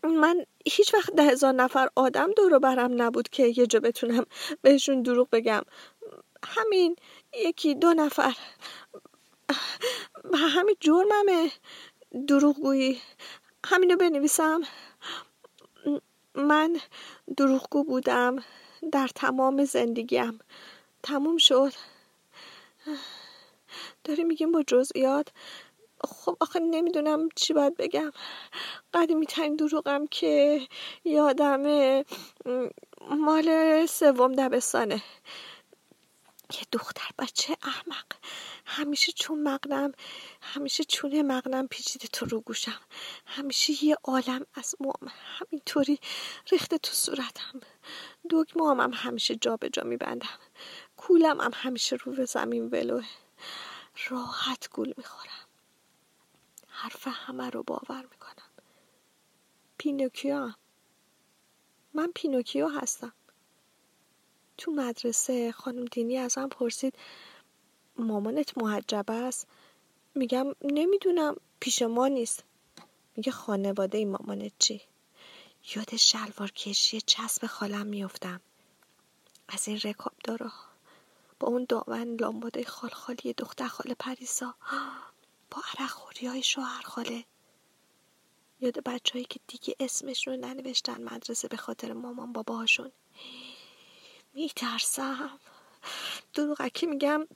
من هیچ وقت ده هزار نفر آدم دور برم نبود که یه جا بتونم بهشون دروغ بگم. همین یکی دو نفر. همین جرممه دروغگویی. همینو بنویسم. من دروغگو بودم در تمام زندگیم. تموم شد. داری میگیم با جزئیات؟ خب آخه نمی‌دونم چی باید بگم. قدیمی ترین دروغم که یادم مال سوم دبستانه. یه دختر بچه احمق. همیشه چون مغنم همیشه چونه مغنم پیچیده تو رو گوشم. همیشه یه عالم از موام همینطوری ریخته تو صورتم. دکمه هم, هم همیشه جا به جا میبندم. کولم هم همیشه رو به زمین ولوه. راحت گول می‌خورم. حرف همه رو باور می‌کنم. پینوکیو. هم. من پینوکیو هستم. تو مدرسه خانم دینی ازم پرسید مامانت محجب است؟ میگم نمی‌دونم پیش ما نیست. میگه خانواده ای مامانت چی؟ یاد شلوار کشی چسب خالم میفتم از این رکاب داره. با اون داون لامباده خال خالی دختر خاله پریسا. عرق خوری های شوهر خاله. یاد بچههایی که دیگه اسمش رو ننوشتن مدرسه به خاطر مامان باباهاشون. میترسم. دروغکی میگم.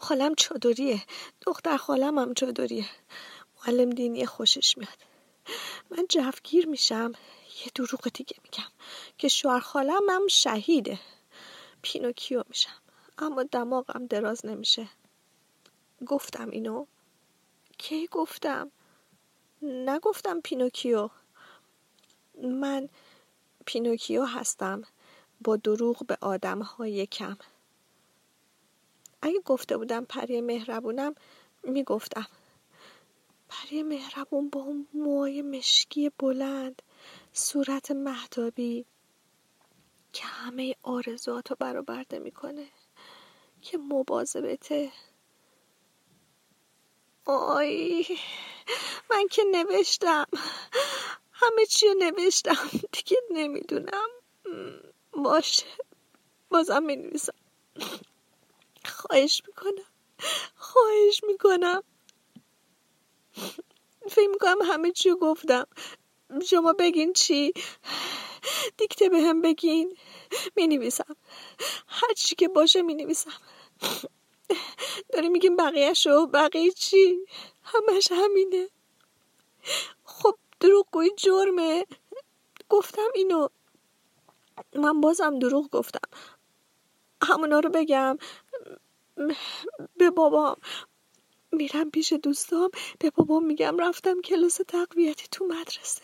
خالم چادریه. دختر خالم هم چادریه. معلم دینی خوشش میاد. من جوگیر میشم. یه دروغ دیگه میگم. که شوهر خالم هم شهیده. پینوکیو میشم. اما دماغم دراز نمیشه. گفتم اینو. کی گفتم؟ نگفتم پینوکیو. من پینوکیو هستم. با دروغ به آدم های کم. اگه گفته بودم پری مهربونم می‌گفتم. پری مهربون با اون موهای مشکی بلند صورت مهدابی که همه آرزوات رو برآورده می‌کنه که مواظبته آی من که نوشتم. همه چی نوشتم. دیگه نمی‌دونم. باشه. بازم می نویسم خواهش می‌کنم. خواهش می‌کنم. فکر می‌کنم همه چی گفتم. شما بگین چی؟ دیکته به هم بگین. می نویسم هر چی که باشه می نویسم داری میگیم بقیه شو بقیه چی؟ همش همینه. خب دروغگویی جرمه. گفتم اینو. من بازم دروغ گفتم. همونا رو بگم. به بابام. میرم پیش دوستام. به بابام میگم رفتم کلاس تقویتی تو مدرسه.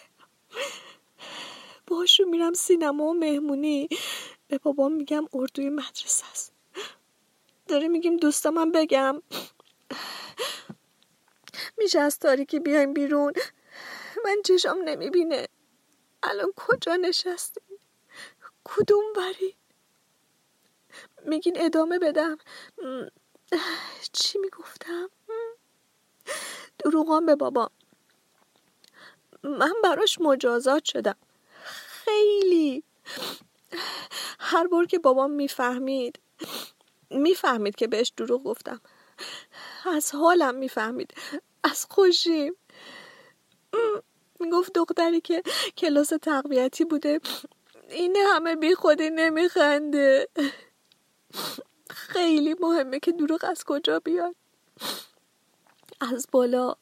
باشو میرم سینما و مهمونی. به بابام میگم اردوی مدرسه است. داره میگیم دوستامم بگم. میشه از تاریکی بیایم بیرون. من چشام نمی‌بینه. الان کجا نشستیم؟ کدوم بری میگین ادامه بدم. چی می‌گفتم؟ دروغام به بابا. من براش مجازات شدم. خیلی. هر بار که بابام می‌فهمید. می‌فهمید که بهش دروغ گفتم. از حالم می‌فهمید. از خوشیم. می‌گفت دختری که کلاس تقویتی بوده این همه بی خودی نمیخنده. خیلی مهمه که دروغ از کجا بیاد. از بالا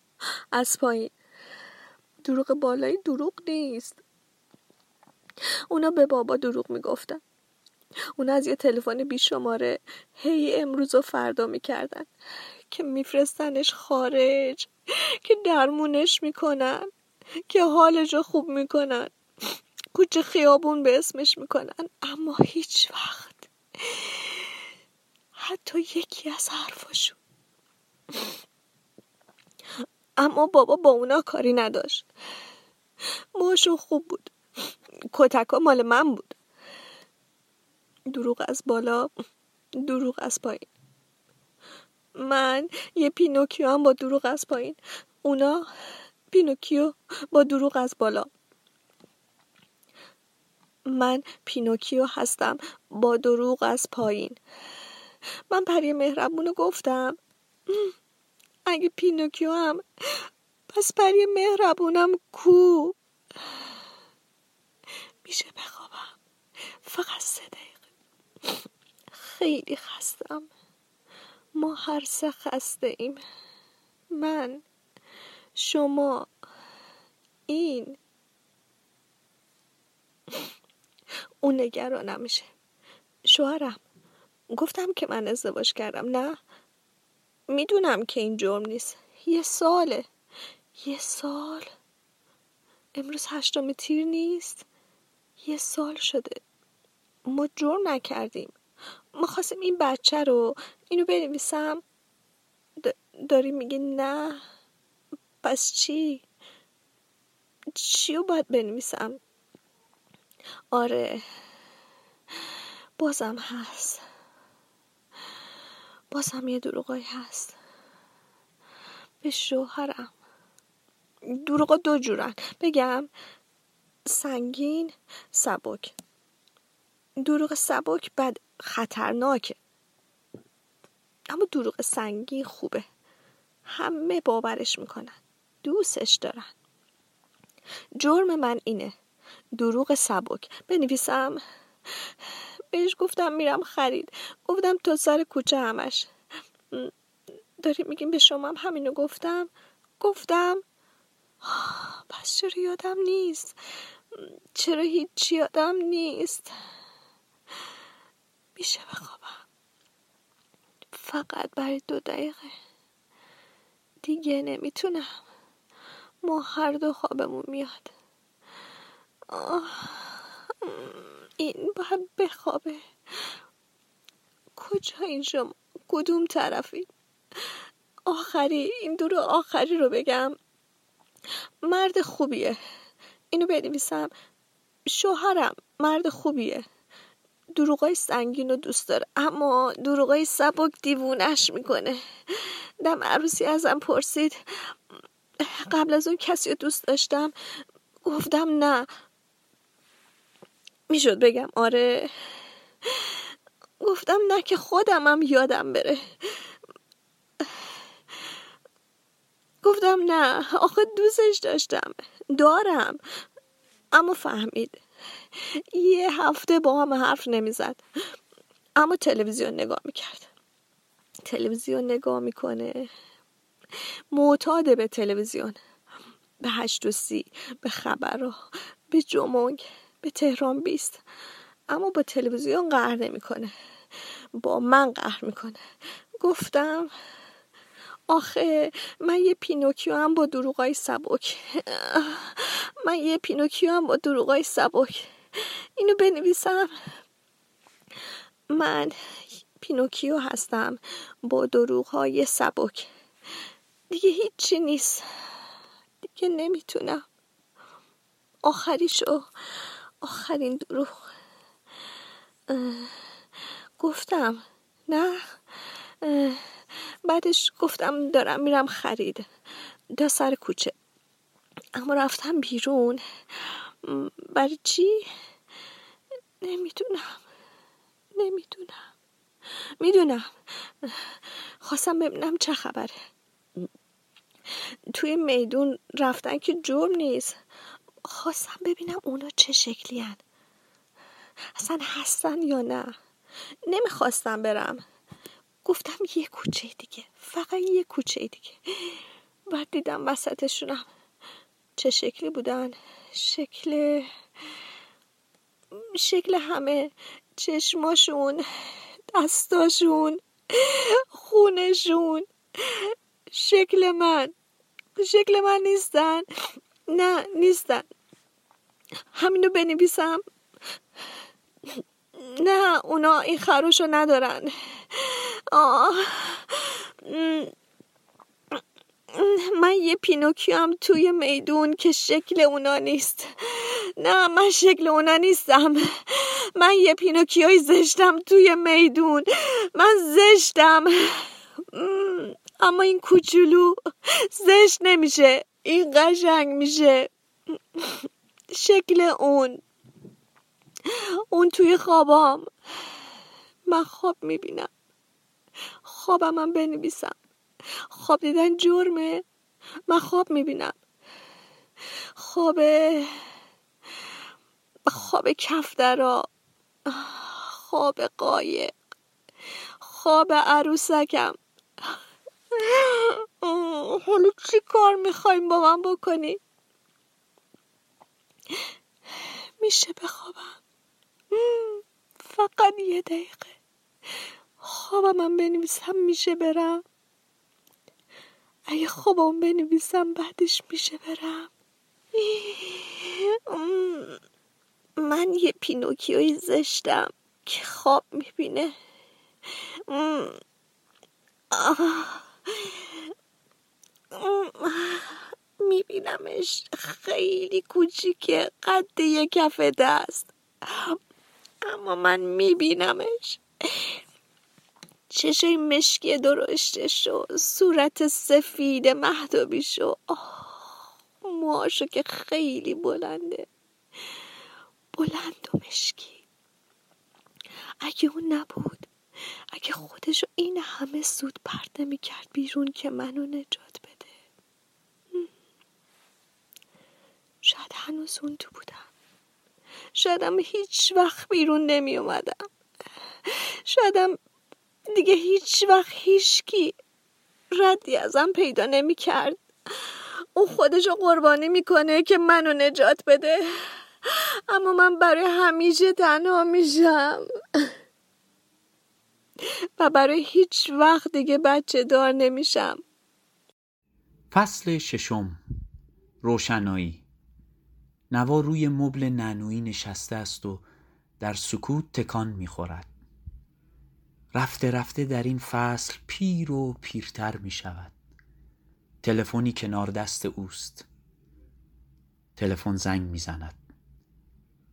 از پایین. دروغ بالایی دروغ نیست. اونا به بابا دروغ می‌گفتن. اونا از یه تلفن بی شماره هی امروز و فردا می‌کردن که میفرستنش خارج که درمونش می‌کنن که حالش رو خوب می‌کنن کوچه خیابون به اسمش می‌کنن. اما هیچ وقت حتی یکی از حرفاشون اما بابا با اونا کاری نداشت. ماشون خوب بود. کتکا مال من بود. دروغ از بالا دروغ از پایین. من یه پینوکیو هم با دروغ از پایین. اونا پینوکیو با دروغ از بالا. من پینوکیو هستم با دروغ از پایین. من پری مهربونو گفتم. اگه پینوکیو هم پس پری مهربونم کو؟ میشه بخوابم. فقط دقیقه خیلی خستم. ما هر سه خسته ایم. من شما این. اون نگرانم میشه شوهرم گفتم که من ازدواج کردم. نه می‌دونم که این جرم نیست. یه ساله. یه سال. امروز هشتم تیر نیست. یه سال شده. ما جرم نکردیم. ما خواستیم این بچه رو اینو بنویسم. داری میگی نه. پس چی؟ چی رو باید بنویسم؟ آره. بازم هست. بازم یه دروغایی هست. به شوهرم. دروغا دو جورن. بگم سنگین سبک. دروغ سبک بد خطرناکه اما دروغ سنگین خوبه. همه باورش می‌کنن. دوستش دارن. جرم من اینه. دروغ سبک. بنویسم. بهش گفتم میرم خرید. گفتم تو سر کوچه همش. داری میگیم به شما هم همینو گفتم. گفتم پس چرا یادم نیست؟ چرا هیچی یادم نیست؟ میشه بخوابم فقط برای دو دقیقه. دیگه نمی‌تونم. ما هر دو خوابمون میاد. این باید بخوابه. کجا این شما؟ کدوم طرفی؟ آخری. این دور آخری رو بگم. مرد خوبیه. اینو بنویسم. شوهرم مرد خوبیه. دروغای سنگین رو دوست داره. اما دروغای سبک دیوونش می‌کنه. دم عروسی ازم پرسید. قبل از اون کسی رو دوست داشتم؟ گفتم نه. می‌شد بگم آره. گفتم نه که خودمم یادم بره. گفتم نه. آخه دوستش داشتم. دارم. اما فهمید. یه هفته با هم حرف نمی‌زد. اما تلویزیون نگاه می‌کرد. تلویزیون نگاه می‌کنه. معتاده به تلویزیون. به هشت و سی به خبرها به جمونگ به تهران بیست. اما با تلویزیون قهر نمی‌کنه. با من قهر می‌کنه. گفتم آخه من یه پینوکیو هم با دروغای سبک. من یه پینوکیو هم با دروغای سبک. [LAUGHS] اینو بنویسم. من پینوکیو هستم. با دروغهای سبک. دیگه هیچی نیست. دیگه نمی‌تونم. آخریشو. آخرین دروغ. گفتم. نه. بعدش گفتم دارم میرم خرید. دا سر کوچه. اما رفتم بیرون. برای چی؟ نمی‌دونم. نمی‌دونم. می‌دونم. خواستم ببینم چه خبره. توی میدون رفتن که جرم نیست. خواستم ببینم اونا چه شکلی هن. اصلا هستن یا نه. نمی‌خواستم برم. گفتم یه کوچه دیگه. فقط یه کوچه دیگه. بعد دیدم وسطشونم چه شکلی بودن؟ شکل شکل همه چشماشون دستاشون خونشون. شکل من. شکل من نیستن. نه نیستن. همینو بنویسم. نه اونا این خروشو ندارن. آه. من یه پینوکیو هم توی میدون که شکل اونا نیست. نه من شکل اونا نیستم. من یه پینوکیوی زشتم توی میدون. من زشتم. اما این کوچولو زشت نمیشه. این قشنگ میشه. شکل اون. اون توی خوابام. من خواب می‌بینم. خوابم هم بنویسم. خواب دیدن جرمه. من خواب می‌بینم. خواب خواب کفترا. خواب قایق. خواب عروسکم. حالا چی کار می‌خوایم با من بکنی؟ میشه بخوابم. فقط یه دقیقه. خوابم من بنویسم میشه برم. اگه خوابم بنویسم بعدش میشه برم. من یه پینوکیوی زشتم که خواب می‌بینه. میبینمش خیلی کوچیکه قد یه کف دست. اما من میبینمش. چشای مشکی درشتش و صورت سفید مهدابیش و موهاشو که خیلی بلنده. بلند و مشکی. اگه اون نبود اگه خودشو این همه سود پرده می‌کرد بیرون که منو نجات بده. شاید هنوز اون تو بودم. شایدم هیچ وقت بیرون نمی اومدم شایدم دیگه هیچ وقت هیچکی ردی ازم پیدا نمی کرد اون خودشو قربانی می‌کنه که منو نجات بده. اما من برای همیشه تنها میشم. و برای هیچ وقت دیگه بچه دار نمیشم. فصل ششم. روشنایی. نوا روی مبل نانویی نشسته است و در سکوت تکان می‌خورد. رفته رفته در این فصل پیر و پیرتر می شود. تلفنی کنار دست اوست. تلفن زنگ می زند.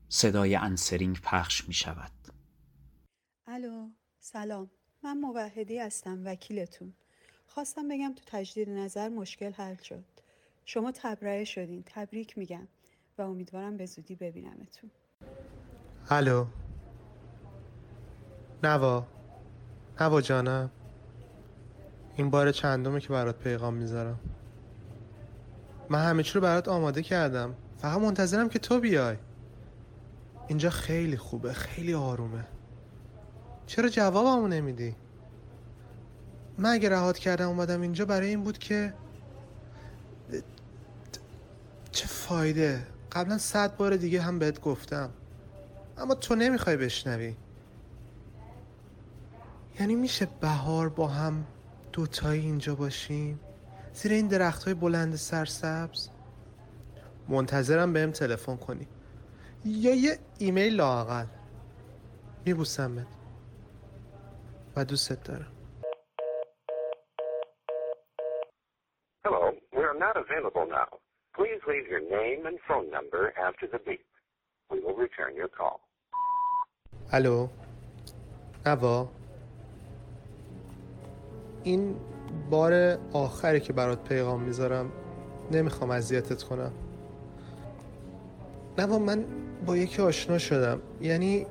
صدای انسرینگ پخش می شود. الو سلام. من موحدی هستم وکیلتون. خواستم بگم تو تجدید نظر مشکل حل شد. شما تبرئه شدین تبریک میگم و امیدوارم به زودی ببینمتون. الو. نوا. نوا جانم این بار چندمه که برات پیغام می‌ذارم. من همه چی رو برات آماده کردم. فقط منتظرم که تو بیای. اینجا خیلی خوبه خیلی آرومه. چرا جوابمو نمیدی؟ من اگه رهات کردم اومدم اینجا برای این بود که چه فایده؟ قبلا صد بار دیگه هم بهت گفتم. اما تو نمی‌خوای بشنوی. یعنی میشه بهار با هم دوتایی اینجا باشیم؟ زیر این درخت های بلند سرسبز؟ منتظرم بهم تلفن کنی. یا یه ایمیل لاقل میبوسمت. و دوستت دارم. Hello, we are not available now. Please leave your name and phone number after the beep. We will return your call. الو نوا این بار آخری که برات پیغام می‌ذارم نمی‌خوام اذیتت کنم. نوا من با یکی آشنا شدم. یعنی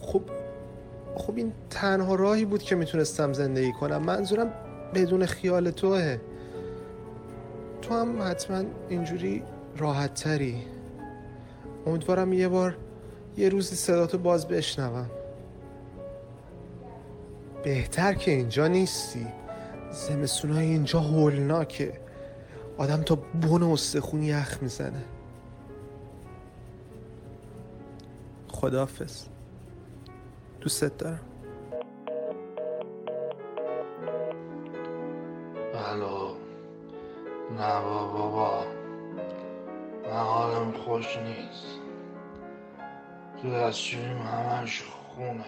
خب خب این تنها راهی بود که می‌تونستم زندگی کنم. منظورم بدون خیال توه. تو هم حتما اینجوری راحت تری. امیدوارم یه بار یه روزی صداتو باز بشنوم. بهتر که اینجا نیستی. زمستونای اینجا هولناکه. آدم تا بن استخون یخ می‌زنه. خدافز دوستت دارم. الو. نه بابا من حالم خوش نیست. تو دستشویم همش خونه.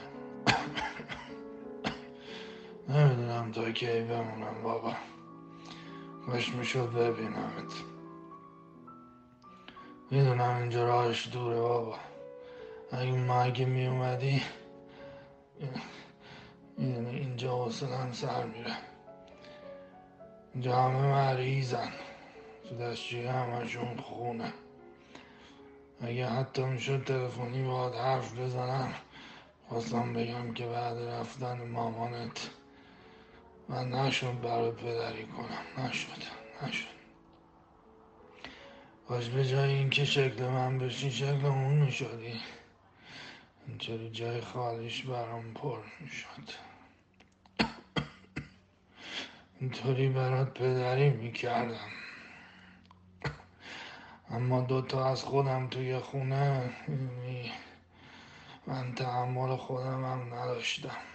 نمی‌دونم تا کی بمونم بابا. کاش می‌شد ببینمت. می‌دونم اینجا راهش دوره بابا. اگه مگه میومدی می‌دونی اینجا حوصلم سر میره. اینجا همه مریضن. تو دستشوی همشون خونه. اگه حتی می‌شد تلفنی باهات حرف بزنم خواستم بگم که بعد رفتن مامانت. من نشد برات پدری کنم. نشد. نشد. کاش به جای اینکه شکل من بشی شکل اون می‌شدی. اینطوری جای خالیش برام پر می‌شد. اینطوری برات پدری می‌کردم. اما دوتا از خودم توی خونه یعنی من تحمل خودم هم نداشتم.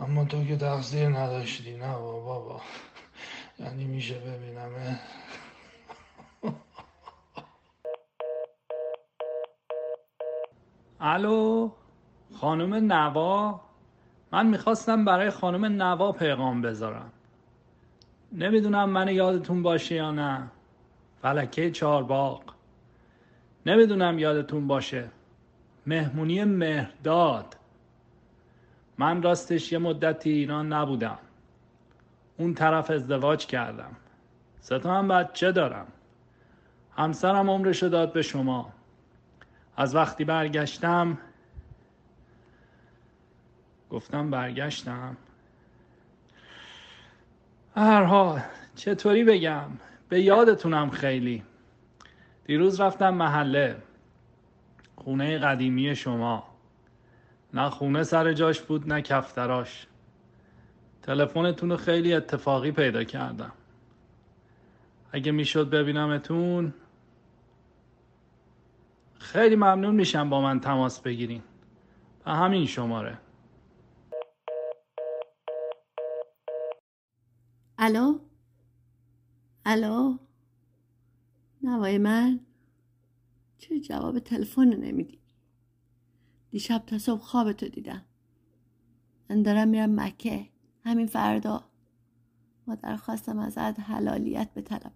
اما تو که تقصیر نداشتی نه بابا یعنی میشه ببینمه الو خانم نوا؟ من می‌خواستم برای خانم نوا پیغام بذارم. نمی‌دونم من یادتون باشه یا نه. فلکه چهارباغ. نمی‌دونم یادتون باشه. مهمونی مهرداد. من راستش یه مدتی ایران نبودم. اون طرف ازدواج کردم. سه هم بچه دارم. همسرم عمرشو داد به شما. از وقتی برگشتم گفتم برگشتم. هر حال چطوری بگم؟ به یادتونم خیلی. دیروز رفتم محله. خونه قدیمی شما. نه خونه سر جاش بود نه کفتراش. تلفنتون رو خیلی اتفاقی پیدا کردم. اگه می‌شد ببینمتون خیلی ممنون میشم با من تماس بگیرین. به همین شماره. الو؟ الو؟ نوای من؟ چرا جواب تلفن نمیدی؟ دیشب تا صبح خوابتو دیدم. من دارم میرم مکه. همین فردا. مادر خواستم ازت حلالیت بطلبم.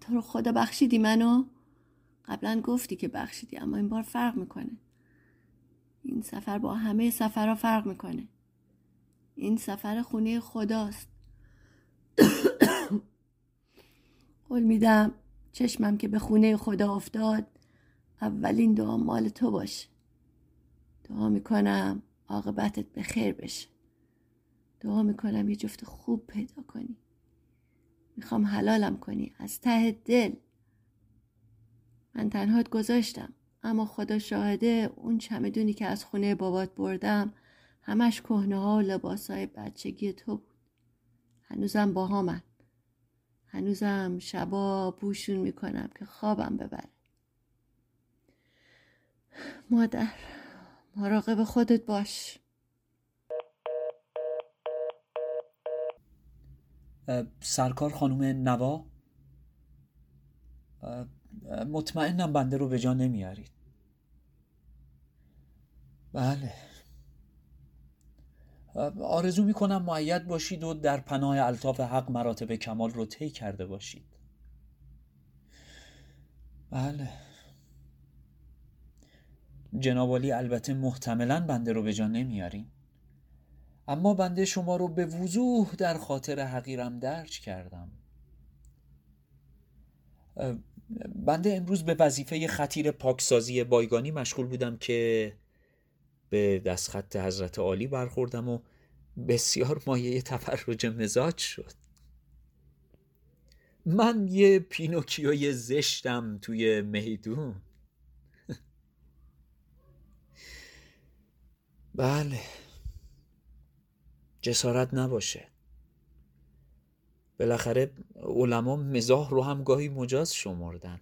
تو رو خدا بخشیدی منو؟ قبلا گفتی که بخشیدی اما این بار فرق می‌کنه. این سفر با همه سفرها فرق می‌کنه. این سفر خونه خداست. [COUGHS] قول میدم چشمم که به خونه خدا افتاد اولین دعا مال تو باشه دعا می‌کنم عاقبتت به خیر بشه. دعا می‌کنم یه جفت خوب پیدا کنی. می‌خوام حلالم کنی. از ته دل. من تنهات گذاشتم. اما خدا شاهده اون چمدونی که از خونه بابات بردم همش کهنه ها و لباس های بچگی تو بود. هنوزم با من هنوزم شبا بوشون می‌کنم که خوابم ببره. مادر مراقب خودت باش. سرکار خانم نوا؟ مطمئنم بنده رو به جا نمیارید. بله. آرزو می‌کنم معید باشید و در پناه الطاف حق مراتب کمال رو طی کرده باشید. بله. جنابالی البته محتملا بنده رو به جا نمیارین اما بنده شما رو به وضوح در خاطر حقیرم درج کردم. بنده امروز به وظیفه خطیر پاکسازی بایگانی مشغول بودم که به دستخط حضرت عالی برخوردم و بسیار مایه تفرج مزاج شد. من یه پینوکیوی زشتم توی میدون. بله. جسارت نباشه. بالاخره علما مزاح رو هم گاهی مجاز شمردن.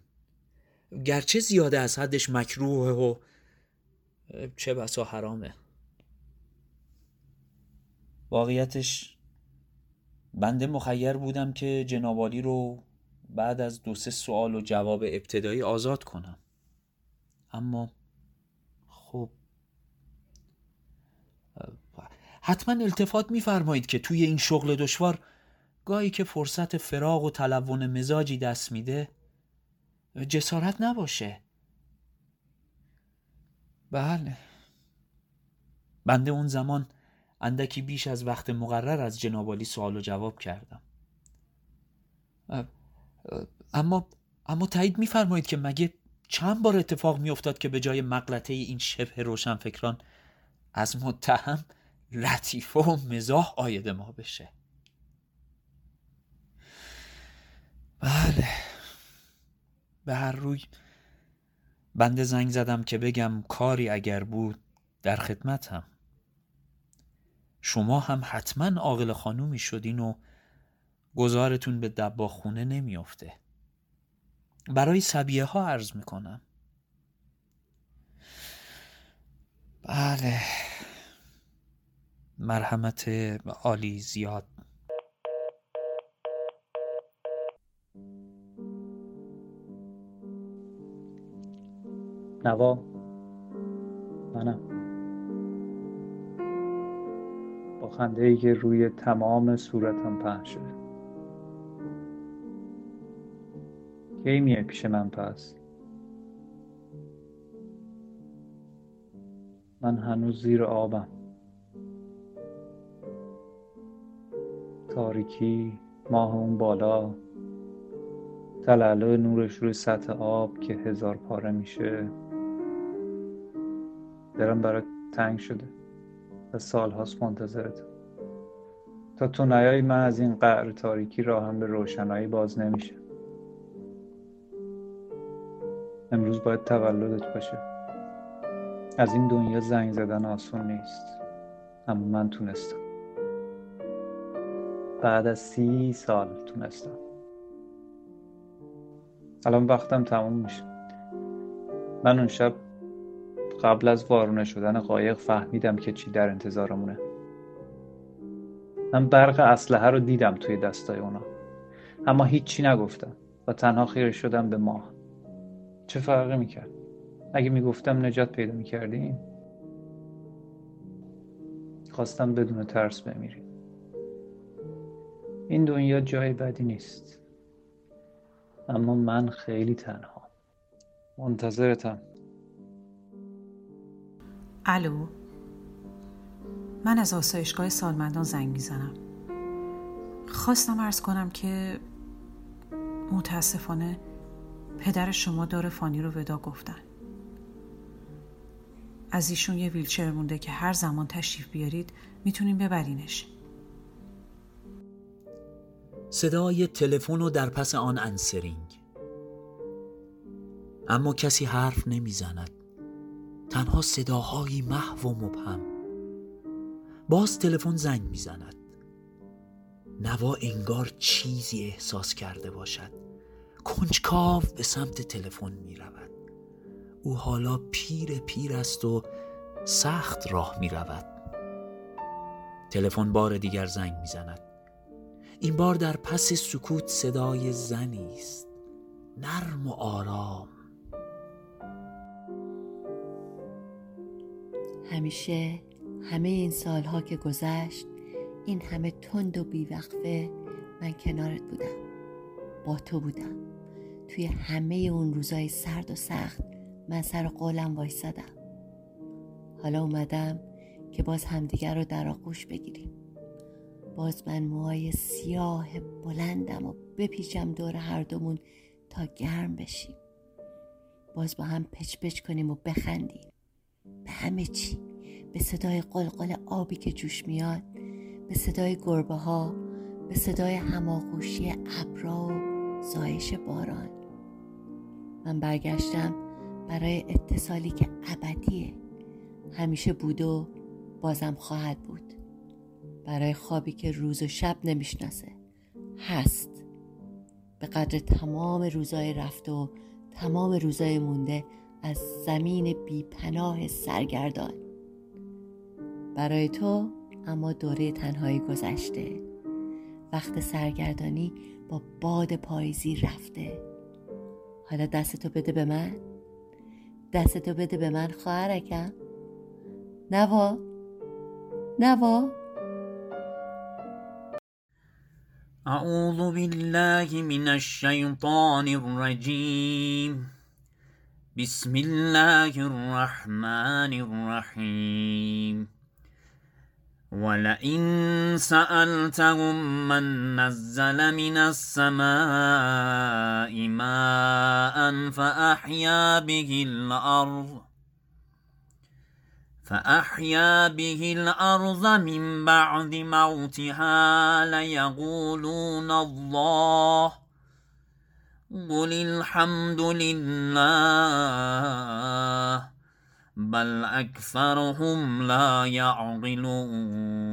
گرچه زیاده از حدش مکروه و چه بسا حرامه. واقعیتش بنده مخیر بودم که جنابالی رو بعد از دو سه سوال و جواب ابتدایی آزاد کنم. اما خب حتما التفات میفرمایید که توی این شغل دشوار گاهی که فرصت فراغ و تلون مزاجی دست میده جسارت نباشه. بله. بنده اون زمان اندکی بیش از وقت مقرر از جنابالی سوال و جواب کردم. اما اما تایید میفرمایید که مگه چند بار اتفاق میافتاد که به جای مغلطه این شبه روشنفکران از متهم لطیفه و مزاح آید ما بشه. بله. به هر روی بنده زنگ زدم که بگم کاری اگر بود در خدمتم. شما هم حتما عاقل خانومی شدین و گذارتون به دبا خونه نمیافته. برای سبیه ها عرض می‌کنم. بله. مرحمت عالی زیاد. نوا. منم. با خنده ای که روی تمام صورتم پهن شده. کی میه پیش من پس؟ من هنوز زیر آبم. تاریکی ماه اون بالا. تلالو نورش روی سطح آب که هزار پاره میشه. دلم برات تنگ شده. و سالهاست منتظرت. تا تو نیایی من از این قعر تاریکی راهم به روشنایی باز نمیشه. امروز باید تولدت باشه. از این دنیا زنگ زدن آسون نیست. اما من تونستم. بعد از سی سال تونستم. الان وقتم تموم میشه. من اون شب قبل از وارونه شدن قایق فهمیدم که چی در انتظارمونه. من برق اسلحه رو دیدم توی دستای اونا. اما هیچی نگفتم و تنها خیره شدم به ماه. چه فرقی می‌کرد؟ اگه می‌گفتم نجات پیدا می‌کردیم خواستم بدون ترس بمیریم این دنیا جای بدی نیست. اما من خیلی تنها. منتظرتم. الو؟ من از آسایشگاه سالمندان زنگ می‌زنم. خواستم ارز کنم که متاسفانه پدر شما داره فانی رو ودا گفتن. از ایشون یه ویلچر مونده که هر زمان تشریف بیارید می‌تونیم ببرینش. صدای تلفن و در پس آن انسرینگ. اما کسی حرف نمی‌زند. تنها صداهایی محو و مبهم. باز تلفن زنگ می‌زند. نوا انگار چیزی احساس کرده باشد. کنجکاو به سمت تلفن می رود او حالا پیر پیر است و سخت راه می رود تلفن بار دیگر زنگ می زند این بار در پس سکوت صدای زنی است. نرم و آرام. همیشه همه این سالها که گذشت این همه تند و بیوقفه من کنارت بودم. با تو بودم. توی همه اون روزای سرد و سخت من سر قولم وایسادم. حالا اومدم که باز همدیگر رو در آغوش بگیریم. باز من موهای سیاه بلندم و بپیچم دور هر دومون تا گرم بشیم. باز با هم پچ پچ کنیم و بخندیم. به همه چی. به صدای قلقل آبی که جوش میاد. به صدای گربه ها. به صدای هماغوشی ابرا و زایش باران. من برگشتم برای اتصالی که ابدیه. همیشه بود و بازم خواهد بود. برای خوابی که روز و شب نمی‌شناسه. هست. به قدر تمام روزای رفته و تمام روزای مونده از زمین بیپناه سرگردان. برای تو اما دوره تنهایی گذشته. وقت سرگردانی با باد پاییزی رفته. حالا دستتو بده به من. دستتو بده به من خواهرکم. نوا. نوا. أعوذ بالله من الشیطان الرجیم بسم الله الرحمن الرحیم ولئن سألتهم من نزل من السماء ماء فأحيا به الأرض فأحيا به الأرض من بعد موتها ليقولون الله قل الحمد لله بل اکثرهم لا یعقلون